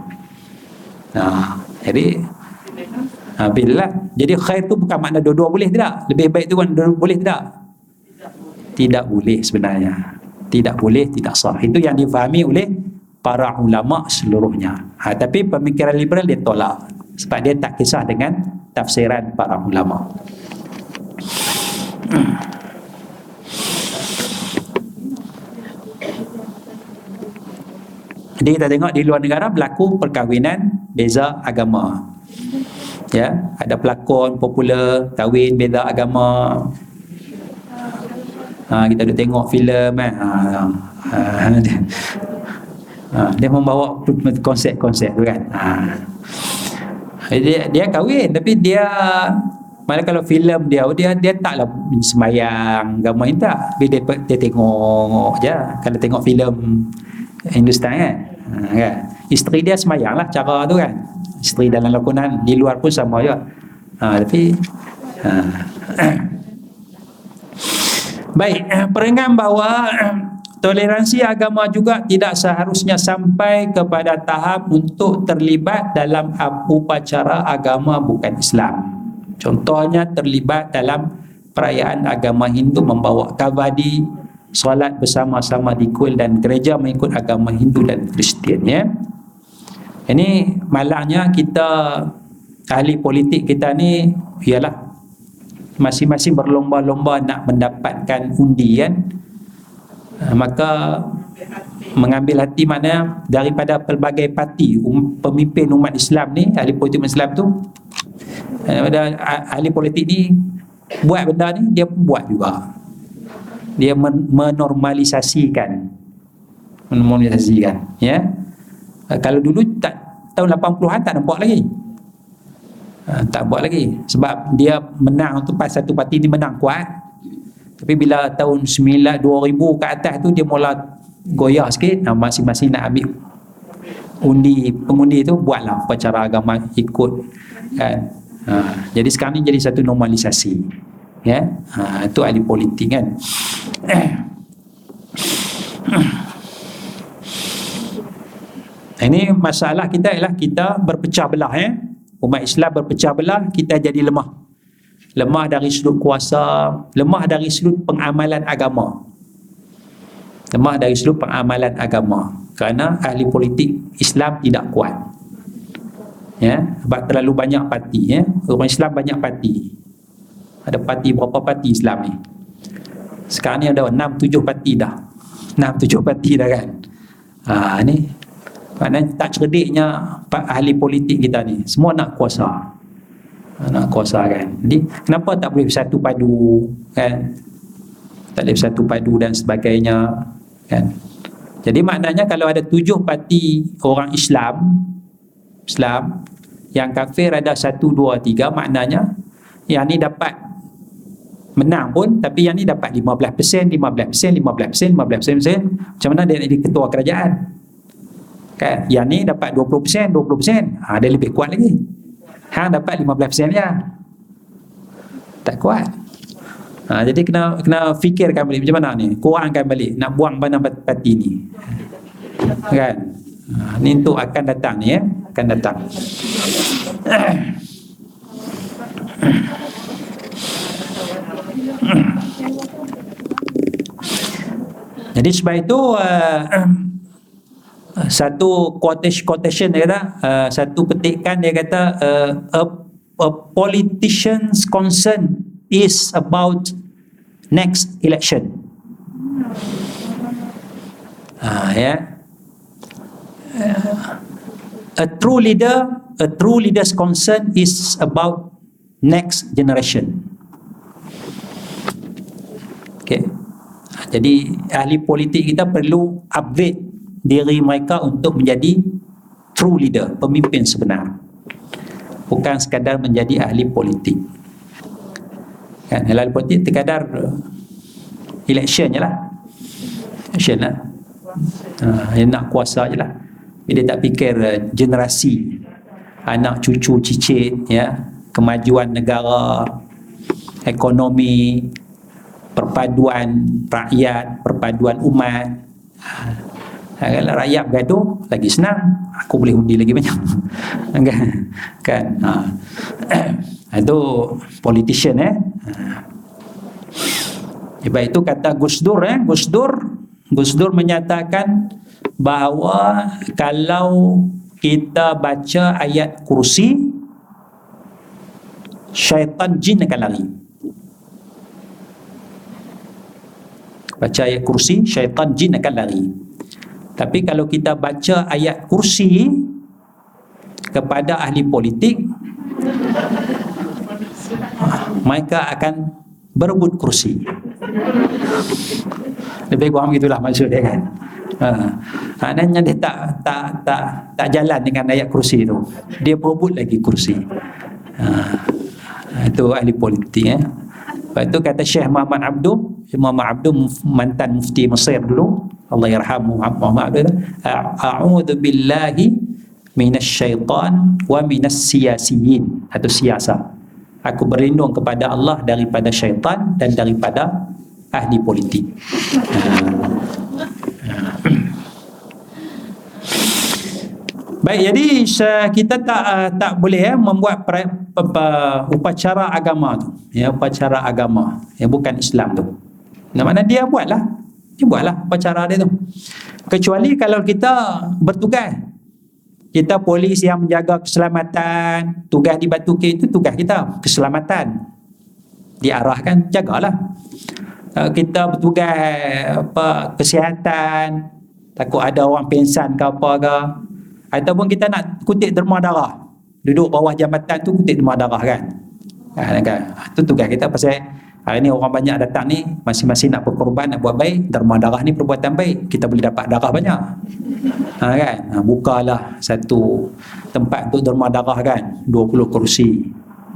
Nah, jadi ha, bila jadi khair tu bukan makna dua-dua boleh tidak? Lebih baik tu kan dua boleh tidak? Tidak boleh sebenarnya. Tidak boleh, tidak sah. Itu yang difahami oleh para ulama seluruhnya. Ha, tapi pemikiran liberal dia tolak sebab dia tak kisah dengan tafsiran para ulama. [clears throat] Jadi kita tengok di luar negara berlaku perkahwinan beza agama. Ya, ada pelakon popular kahwin beza agama. Ha, kita ada tengok filem eh. Ha, ha, dia, ha, dia membawa konsep-konsep tu kan. Ha. Dia, dia kahwin tapi dia Malah kalau filem dia dia dia taklah semayang agama tak. Dia, dia, dia tengok je. Kalau tengok filem Hindustan kan ha, kan isteri dia semayang lah cara tu kan isteri dalam lakonan di luar pun sama juga ha, tapi ha. [coughs] baik perenggan bahawa toleransi agama juga tidak seharusnya sampai kepada tahap untuk terlibat dalam upacara agama bukan Islam contohnya terlibat dalam perayaan agama Hindu membawa kavadi solat bersama-sama di kuil dan gereja mengikut agama Hindu dan Kristian ya. Ini malangnya kita ahli politik kita ni ialah masing-masing berlomba-lomba nak mendapatkan undian maka mengambil hati mana daripada pelbagai parti um, pemimpin umat Islam ni ahli politik Islam tu daripada ahli politik ni buat benda ni dia pun buat juga. Dia men- menormalisasikan. Menormalisasikan ya. Uh, kalau dulu tak tahun 80-an tak nampak lagi. Tak buat lagi. Sebab dia menang tu pas satu parti ni menang kuat tapi bila tahun 9 2000 ke atas tu dia mula goyah sikit uh, masing-masing nak ambil undi pengundi tu buatlah upacara agama ikut kan? Ha, jadi sekarang ni jadi satu normalisasi ya? Ha, itu ahli politik kan? Ini masalah kita ialah kita berpecah belah ya? Umat Islam berpecah belah kita jadi lemah lemah dari sudut kuasa lemah dari sudut pengamalan agama. Lemah dari sudut pengamalan agama. Kerana ahli politik Islam tidak kuat. Ya sebab terlalu banyak parti ya. Orang Islam banyak parti. Ada parti berapa parti Islam ni? Sekarang ni ada 6 7 parti dah. 6 7 parti dah kan? Ha ni. Maknanya tak cerdiknya ahli politik kita ni. Semua nak kuasa nak kuasa kan? Jadi kenapa tak boleh bersatu padu kan? Tak boleh bersatu padu dan sebagainya kan? Jadi maknanya kalau ada tujuh parti orang Islam Islam yang kafir ada satu, dua, tiga maknanya yang ni dapat menang pun tapi yang ni dapat 15%, 15%, 15%, 15%, 15%. macam mana dia jadi ketua kerajaan? Kan? Yang ni dapat 20%, 20%. Ha, dia lebih kuat lagi hang dapat 15% ya. Tak kuat. Ha, jadi kena kena fikirkan balik macam mana ni? Kurangkan balik. Nak buang mana parti ni. Kan? Ha, ni untuk akan datang ni ya? Akan datang. Jadi sebab itu uh, satu quotation, dia kata uh, satu petikan dia kata uh, a, a politician's concern is about next election. Uh, ya. Yeah. uh, a true leader a true leader's concern is about next generation. Okay. Jadi ahli politik kita perlu upgrade diri mereka untuk menjadi true leader, pemimpin sebenar. Bukan sekadar menjadi ahli politik. Kan, ahli politik terkadar uh, election je lah. Election lah. Dia nak kuasa je lah. Dia tak fikir uh, generasi anak cucu cicit ya kemajuan negara ekonomi perpaduan rakyat perpaduan umat kalau rakyat bergaduh lagi senang. Aku boleh undi lagi banyak. [laughs] Kan? Kan? [coughs] Ha. itu politician eh. Sebab itu kata Gus Dur eh. Gus Dur Gus Dur menyatakan bahawa kalau kita baca ayat kursi syaitan jin akan lari. Baca ayat kursi syaitan jin akan lari tapi kalau kita baca ayat kursi kepada ahli politik, mereka akan berebut kursi. Lebih kurang begitulah maksud dia kan. Ha. Maknanya dia tak tak tak tak jalan dengan ayat kursi itu. Dia berebut lagi kursi. Ha. Itu ahli politik eh. Lepas itu kata Syekh Muhammad Abdul, Syekh Muhammad Abdul mantan mufti Mesir dulu, Allah yarhamu Muhammad Abdul a'udzu billahi minasyaitan wa minas siyasiyin. Atau siasa. Aku berlindung kepada Allah daripada syaitan dan daripada ahli politik Baik, jadi kita tak uh, tak boleh ya membuat pra, upacara agama tu. Ya, upacara agama. Ya, bukan Islam tu. Nah, mana dia buatlah. Dia buatlah upacara dia tu. Kecuali kalau kita bertugas. Kita polis yang menjaga keselamatan. Tugas di Batu Ke itu tugas kita. Keselamatan. Diarahkan, jagalah. Uh, kita bertugas apa kesihatan. Takut ada orang pensan ke apa ke. Ataupun kita nak kutip derma darah. Duduk bawah jambatan tu kutip derma darah kan. kan, kan? itu tugas kita pasal hari ni orang banyak datang ni masing-masing nak berkorban nak buat baik derma darah ni perbuatan baik. Kita boleh dapat darah banyak. Ha, kan? Ha, bukalah satu tempat untuk derma darah kan? 20 kursi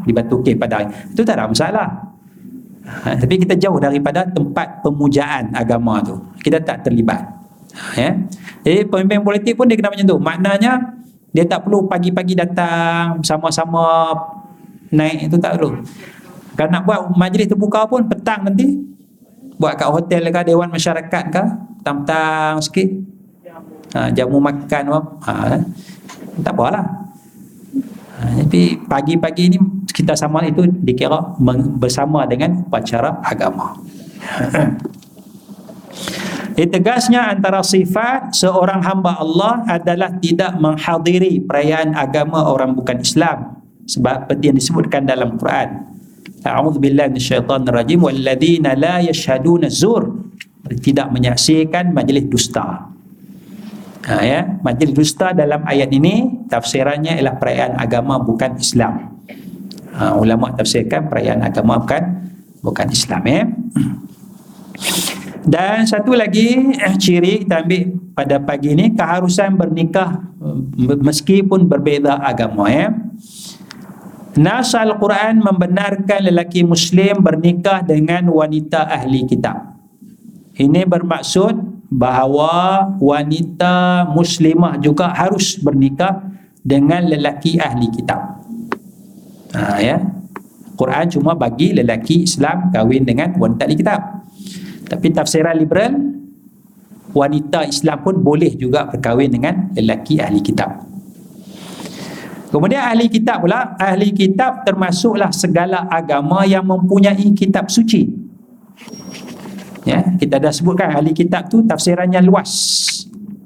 dibatuki pada hari itu tak ada masalah. Ha, tapi kita jauh daripada tempat pemujaan agama tu. Kita tak terlibat. ha, ya. Jadi pemimpin politik pun dia kena macam tu. Maknanya dia tak perlu pagi-pagi datang sama-sama naik itu tak perlu. Kalau nak buat majlis terbuka pun petang nanti buat kat hotel ke dewan masyarakat ke petang-petang sikit. Ha, jamu makan apa. Ha, eh. tak apalah. Ha, tapi pagi-pagi ni kita sama itu dikira bersama dengan upacara agama [clears throat] Eh, tegasnya antara sifat seorang hamba Allah adalah tidak menghadiri perayaan agama orang bukan Islam sebab seperti yang disebutkan dalam Quran A'udzu billahi minasyaitonir rajim walladzina la yashhaduna zur tidak menyaksikan majlis dusta. Ha, ya, majlis dusta dalam ayat ini tafsirannya ialah perayaan agama bukan Islam. Ha, ulama tafsirkan perayaan agama bukan bukan Islam ya. Dan satu lagi eh, ciri kita ambil pada pagi ini keharusan bernikah eh, meskipun berbeza agama ya. Nas Al-Quran membenarkan lelaki Muslim bernikah dengan wanita ahli kitab. Ini bermaksud bahawa wanita Muslimah juga harus bernikah dengan lelaki ahli kitab. Ha, ya. Quran cuma bagi lelaki Islam kahwin dengan wanita ahli kitab. Tapi tafsiran liberal wanita Islam pun boleh juga berkahwin dengan lelaki ahli kitab. Kemudian ahli kitab pula, ahli kitab termasuklah segala agama yang mempunyai kitab suci. Ya, kita dah sebutkan ahli kitab tu tafsirannya luas.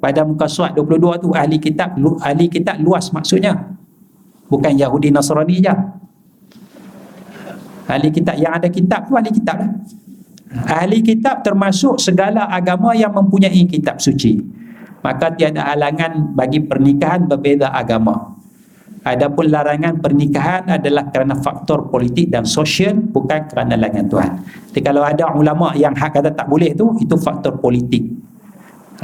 Pada muka surat 22 tu ahli kitab ahli kitab luas maksudnya. Bukan Yahudi Nasrani je. Ahli kitab yang ada kitab tu ahli kitab lah. Ahli kitab termasuk segala agama yang mempunyai kitab suci. Maka tiada halangan bagi pernikahan berbeza agama. Adapun larangan pernikahan adalah kerana faktor politik dan sosial bukan kerana larangan Tuhan. Jadi kalau ada ulama yang hak kata tak boleh tu itu faktor politik.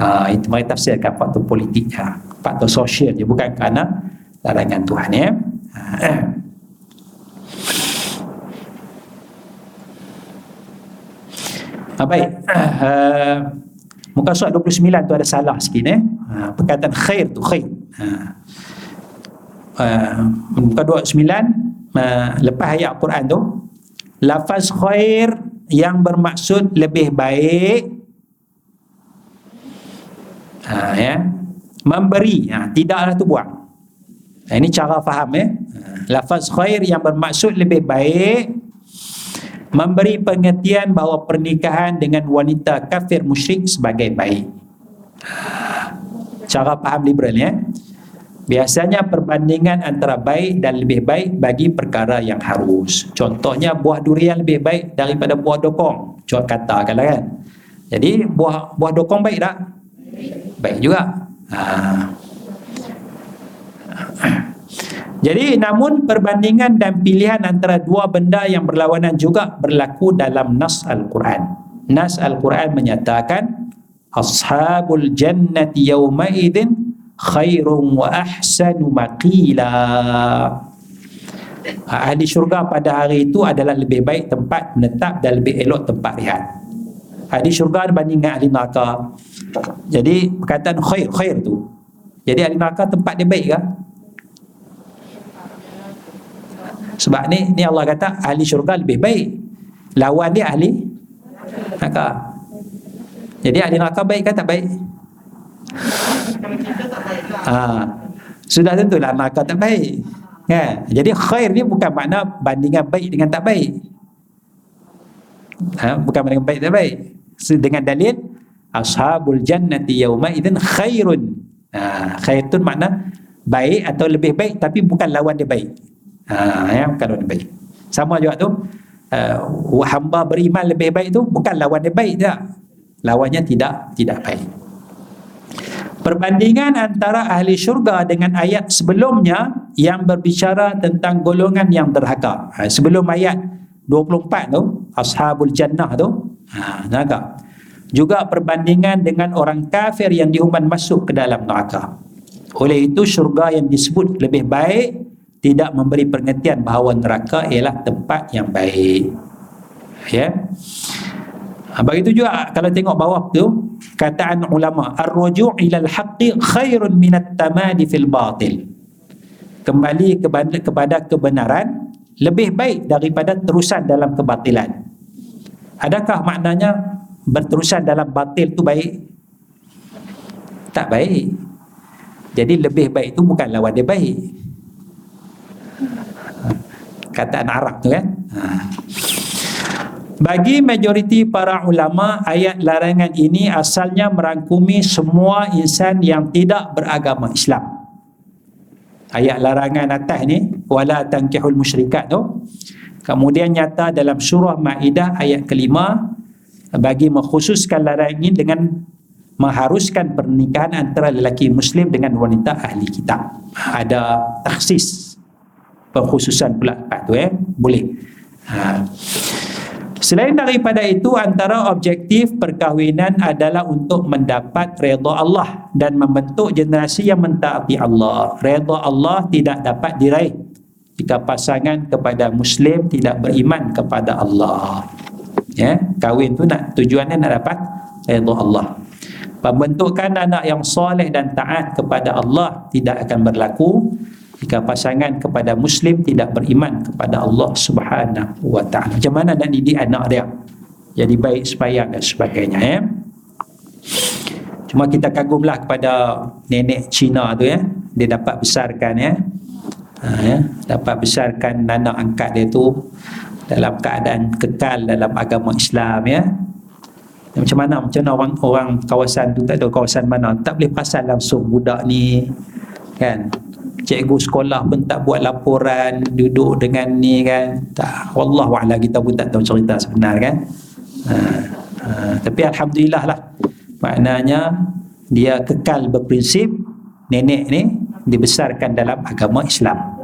Ha, itu mereka tafsirkan faktor politik ha, faktor sosial je bukan kerana larangan Tuhan ya. Ha. Ha, baik. Uh, muka surat 29 tu ada salah sikit eh. Uh, perkataan khair tu khair. Uh, uh, muka 29 uh, lepas ayat Quran tu lafaz khair yang bermaksud lebih baik uh, ya memberi uh, tidaklah tu buang ini cara faham uh, lafaz khair yang bermaksud lebih baik memberi pengertian bahawa pernikahan dengan wanita kafir musyrik sebagai baik. Cara faham liberal ya. Biasanya perbandingan antara baik dan lebih baik bagi perkara yang harus. Contohnya buah durian lebih baik daripada buah dokong. Contoh kata kan. Jadi buah buah dokong baik tak? Baik juga. Ha. Jadi namun perbandingan dan pilihan antara dua benda yang berlawanan juga berlaku dalam nas Al-Quran. Nas Al-Quran menyatakan ashabul jannati yawma idzin khairun wa ahsanu maqila. Ahli syurga pada hari itu adalah lebih baik tempat menetap dan lebih elok tempat rehat. Ahli syurga berbanding dengan ahli neraka. Jadi perkataan khair khair tu. Jadi ahli neraka tempat dia baik ke? Sebab ni ni Allah kata ahli syurga lebih baik. Lawan dia ahli neraka. Jadi ahli neraka baik ke tak baik? Ha. Sudah tentulah neraka tak baik. Kan? Jadi khair ni bukan makna bandingan baik dengan tak baik. Ha? bukan bandingan baik tak baik. Dengan dalil ashabul jannati yauma idzin khairun. Ha, khair tu makna baik atau lebih baik tapi bukan lawan dia baik. Ha, ya, kalau dia baik. Sama juga tu, uh, hamba beriman lebih baik tu bukan lawan dia baik tak. Lawannya tidak tidak baik. Perbandingan antara ahli syurga dengan ayat sebelumnya yang berbicara tentang golongan yang derhaka. Ha, sebelum ayat 24 tu, Ashabul Jannah tu, ha, neraka. Juga perbandingan dengan orang kafir yang diumumkan masuk ke dalam neraka. Oleh itu syurga yang disebut lebih baik tidak memberi pengertian bahawa neraka ialah tempat yang baik. Ya. Ha, begitu juga kalau tengok bawah tu kataan ulama ar-ruju' ila al-haqqi khairun min at-tamadi fil batil. Kembali kepada, kepada kebenaran lebih baik daripada terusan dalam kebatilan. Adakah maknanya berterusan dalam batil tu baik? Tak baik. Jadi lebih baik itu bukan lawan dia baik. Kataan Arab tu kan. Bagi majoriti para ulama, ayat larangan ini asalnya merangkumi semua insan yang tidak beragama Islam. Ayat larangan atas ni, wala tankihul musyrikat tu. Kemudian nyata dalam surah Maidah ayat kelima bagi mengkhususkan larangan ini dengan mengharuskan pernikahan antara lelaki muslim dengan wanita ahli kitab. Ada taksis pengkhususan pula tu eh boleh. Ha. Selain daripada itu antara objektif perkahwinan adalah untuk mendapat redha Allah dan membentuk generasi yang mentaati Allah. Redha Allah tidak dapat diraih jika pasangan kepada muslim tidak beriman kepada Allah. Ya, kahwin tu nak tujuannya nak dapat redha Allah. Pembentukan anak yang soleh dan taat kepada Allah tidak akan berlaku jika pasangan kepada muslim tidak beriman kepada Allah Subhanahu wa taala. Macam mana nak didik anak dia? Jadi baik semayang dan sebagainya ya. Cuma kita kagumlah kepada nenek Cina tu ya. Dia dapat besarkan ya. Ha, ya. Dapat besarkan anak angkat dia tu dalam keadaan kekal dalam agama Islam ya. Macam mana? Macam mana orang orang kawasan tu? Tak ada kawasan mana. Tak boleh perasan langsung budak ni kan cikgu sekolah pun tak buat laporan duduk dengan ni kan tak wallahu a'lam kita pun tak tahu cerita sebenar kan ha, ha, tapi alhamdulillah lah maknanya dia kekal berprinsip nenek ni dibesarkan dalam agama Islam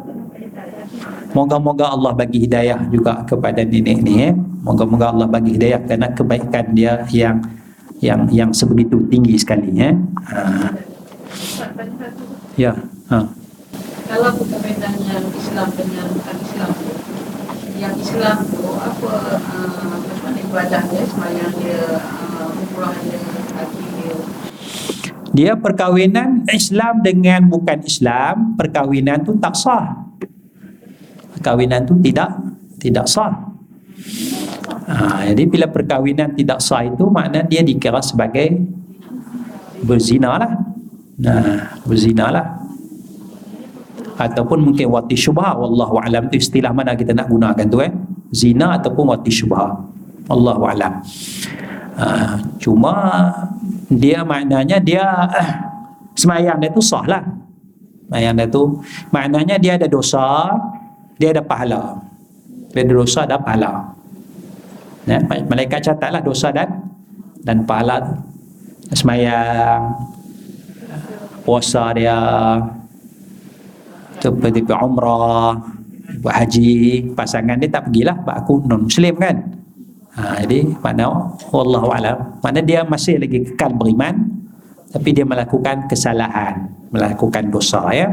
Moga-moga Allah bagi hidayah juga kepada nenek ni eh. Moga-moga Allah bagi hidayah kerana kebaikan dia yang yang yang sebegitu tinggi sekali eh. Ha. Ya. Ha kalau perkahwinan yang Islam dengan bukan Islam. Tu yang Islam tu apa uh, ibadah dia semayang dia uh, umrah dia haji dia? Dia perkahwinan Islam dengan bukan Islam perkahwinan tu tak sah. Perkahwinan tu tidak tidak sah. Ha, jadi bila perkahwinan tidak sah itu makna dia dikira sebagai berzina lah. Nah, berzina lah ataupun mungkin wati syubha wallahu alam. Tu istilah mana kita nak gunakan tu eh? Zina ataupun wati syubha wallahu alam. Uh, cuma dia maknanya dia uh, semayang dia tu sah lah semayang dia tu maknanya dia ada dosa dia ada pahala. Dia ada dosa ada pahala. Ya, malaikat catatlah dosa dan dan pahala semayang puasa dia tu pergi ke umrah buat haji pasangan dia tak pergilah sebab aku non muslim kan? Ha, jadi mana wallahu alam. Dia masih lagi kekal beriman tapi dia melakukan kesalahan melakukan dosa ya.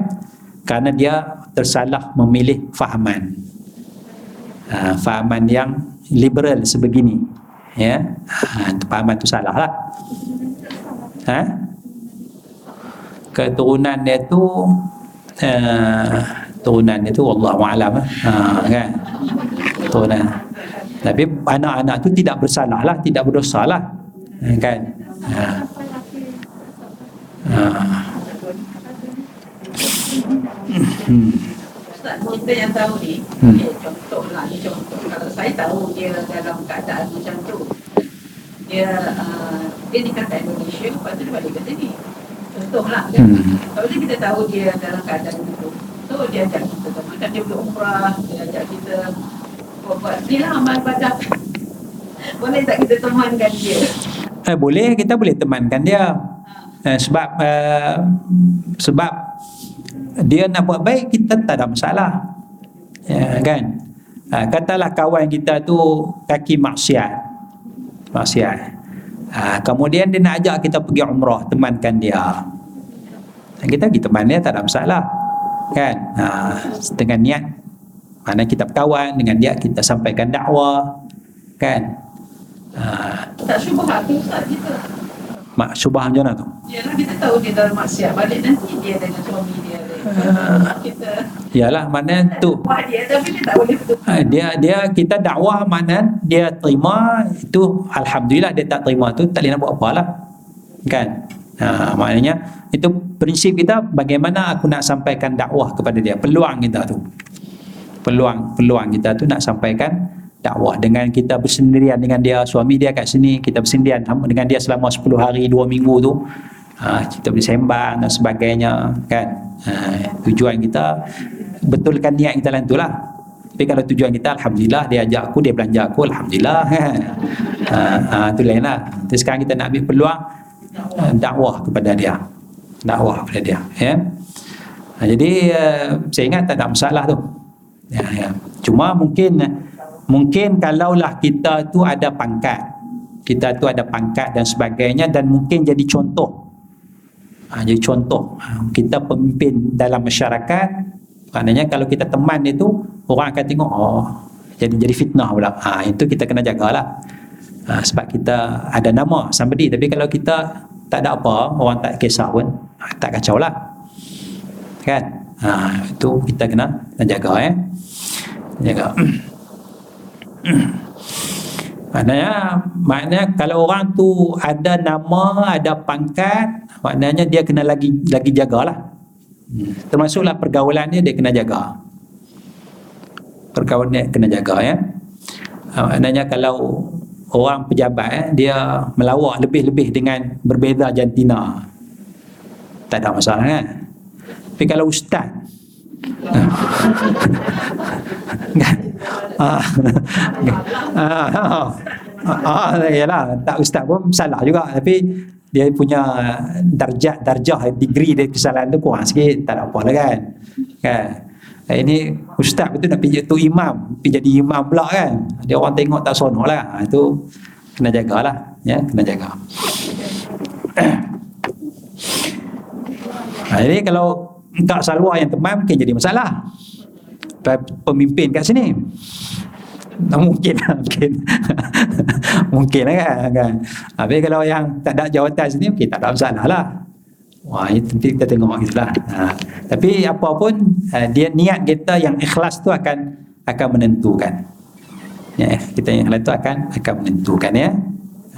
Kerana dia tersalah memilih fahaman ha, fahaman yang liberal sebegini ya. Ha, fahaman tu salah lah. Ha? keturunan dia tu uh, turunan itu Allah alam uh, kan turunan tapi anak-anak tu tidak bersalah lah tidak berdosa lah uh, kan uh, uh. Hmm. kita yang tahu ni, hmm. dia contoh lah, ni contoh. Kalau saya tahu dia dalam keadaan macam tu, dia uh, dia nikah kat Indonesia, lepas tu dia balik ke sini contohlah kan. Hmm. Kalau kita tahu dia dalam keadaan itu, so dia ajak kita kan dia berumrah, dia ajak kita buat ni lah amal ibadat. [laughs] boleh tak kita temankan dia? Eh boleh, kita boleh temankan dia. uh, sebab uh, sebab dia nak buat baik kita tak ada masalah ya, kan uh, katalah kawan kita tu kaki maksiat maksiat uh, kemudian dia nak ajak kita pergi umrah temankan dia. Kita kita mana tak ada masalah. Kan? Uh, dengan niat. Mana kita berkawan dengan dia kita sampaikan dakwah. Kan? Uh, Tak syubhat tu Ustaz kita. Mak subah macam mana tu? Yalah kita tahu dia dalam maksiat. Balik nanti dia dengan suami dia. Ah. Kita Yalah mana tu? dia tapi dia tak boleh. Ha, dia dia kita dakwah mana dia terima itu alhamdulillah dia tak terima tu tak boleh nak buat apa lah. Kan? Ha, maknanya itu prinsip kita bagaimana aku nak sampaikan dakwah kepada dia. Peluang kita tu. Peluang peluang kita tu nak sampaikan dakwah dengan kita bersendirian dengan dia suami dia kat sini kita bersendirian dengan dia selama 10 hari 2 minggu tu. Ha, kita bersembang dan sebagainya kan? Ha, tujuan kita betulkan niat kita dalam tu lah. Tapi kalau tujuan kita Alhamdulillah dia ajak aku dia belanja aku Alhamdulillah. [laughs] Ha, ha, tu lain lah. Sekarang kita nak ambil peluang uh, dakwah kepada dia. Dakwah kepada dia ya. Ha, jadi uh, saya ingat tak ada masalah tu. Ya, ya. cuma mungkin mungkin kalaulah kita tu ada pangkat kita tu ada pangkat dan sebagainya dan mungkin jadi contoh. Ha, jadi contoh. Ha, kita pemimpin dalam masyarakat maknanya kalau kita teman itu orang akan tengok oh jadi jadi fitnah pula. Ha, itu kita kena jagalah. Ha, sebab kita ada nama somebody. Tapi kalau kita tak ada apa orang tak kisah pun ha, tak kacau lah kan? Ha, itu kita kena, kena jaga eh. Jaga [clears throat] [coughs] Maknanya, maknanya kalau orang tu ada nama, ada pangkat, maknanya dia kena lagi lagi jagalah. Hmm. Termasuklah pergaulan dia kena jaga. Pergaulan dia kena jaga ya. Ha, Maknanya kalau orang pejabat eh, dia melawak lebih-lebih dengan berbeza jantina. Tak ada masalah kan? Tapi kalau ustaz? Ah, ah, ah, ah, tak ustaz pun salah juga. Tapi dia punya darjah darjah degree dia kesalahan tu kurang sikit. Tak ada apa lah kan. Kan? Eh, ini ustaz betul nak pergi tu imam. Pergi jadi imam pula kan. Dia orang tengok tak sonok lah. Ha, itu kena jagalah ya kena jaga. [coughs] Ha, jadi kalau tak salwa yang teman mungkin jadi masalah. Pemimpin kat sini. Tak mungkin lah [laughs] mungkin. Mungkin lah kan, kan. Tapi kalau yang tak ada jawatan sini mungkin tak ada masalah lah. Wah itu nanti kita tengok lah. Ha. tapi apa pun uh, dia niat kita yang ikhlas tu akan akan menentukan. Ya kita yang ikhlas tu akan akan menentukan ya.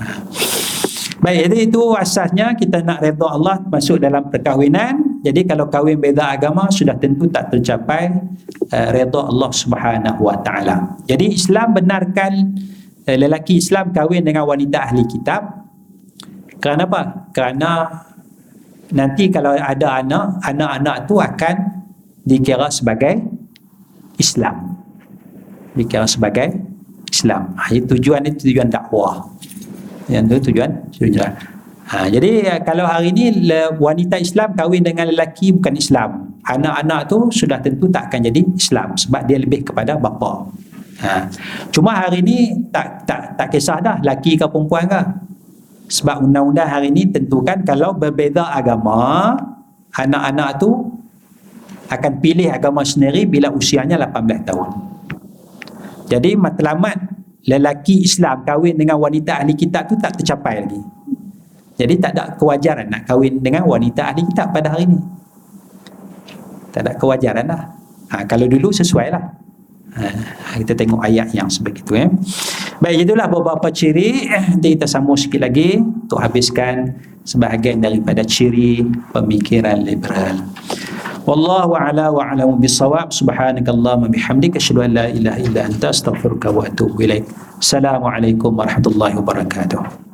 Ha. Baik, jadi itu asasnya kita nak redha Allah masuk dalam perkahwinan. Jadi kalau kahwin beza agama sudah tentu tak tercapai uh, redha Allah Subhanahu Wa Taala. Jadi Islam benarkan uh, lelaki Islam kahwin dengan wanita ahli kitab. Kerana apa? Kerana nanti kalau ada anak, anak-anak tu akan dikira sebagai Islam. Dikira sebagai Islam. Ha, tujuan itu tujuan dakwah yang tu tujuan tujuan ha, jadi ya, kalau hari ni wanita Islam kahwin dengan lelaki bukan Islam anak-anak tu sudah tentu tak akan jadi Islam sebab dia lebih kepada bapa ha. cuma hari ni tak tak tak kisah dah lelaki ke perempuan ke sebab undang-undang hari ni tentukan kalau berbeza agama anak-anak tu akan pilih agama sendiri bila usianya 18 tahun jadi matlamat lelaki Islam kahwin dengan wanita ahli kitab tu tak tercapai lagi. Jadi tak ada kewajaran nak kahwin dengan wanita ahli kitab pada hari ini. Tak ada kewajaran lah. Ha, kalau dulu sesuai lah. Ha, kita tengok ayat yang sebegitu. Eh. Baik, itulah beberapa ciri. Nanti kita sambung sikit lagi untuk habiskan sebahagian daripada ciri pemikiran liberal. Wallahu a'la wa a'lamu bisawab. Subhanakallahumma bihamdika asyhadu an la ilaha illa anta astaghfiruka wa atubu ilaik. Assalamualaikum warahmatullahi wabarakatuh.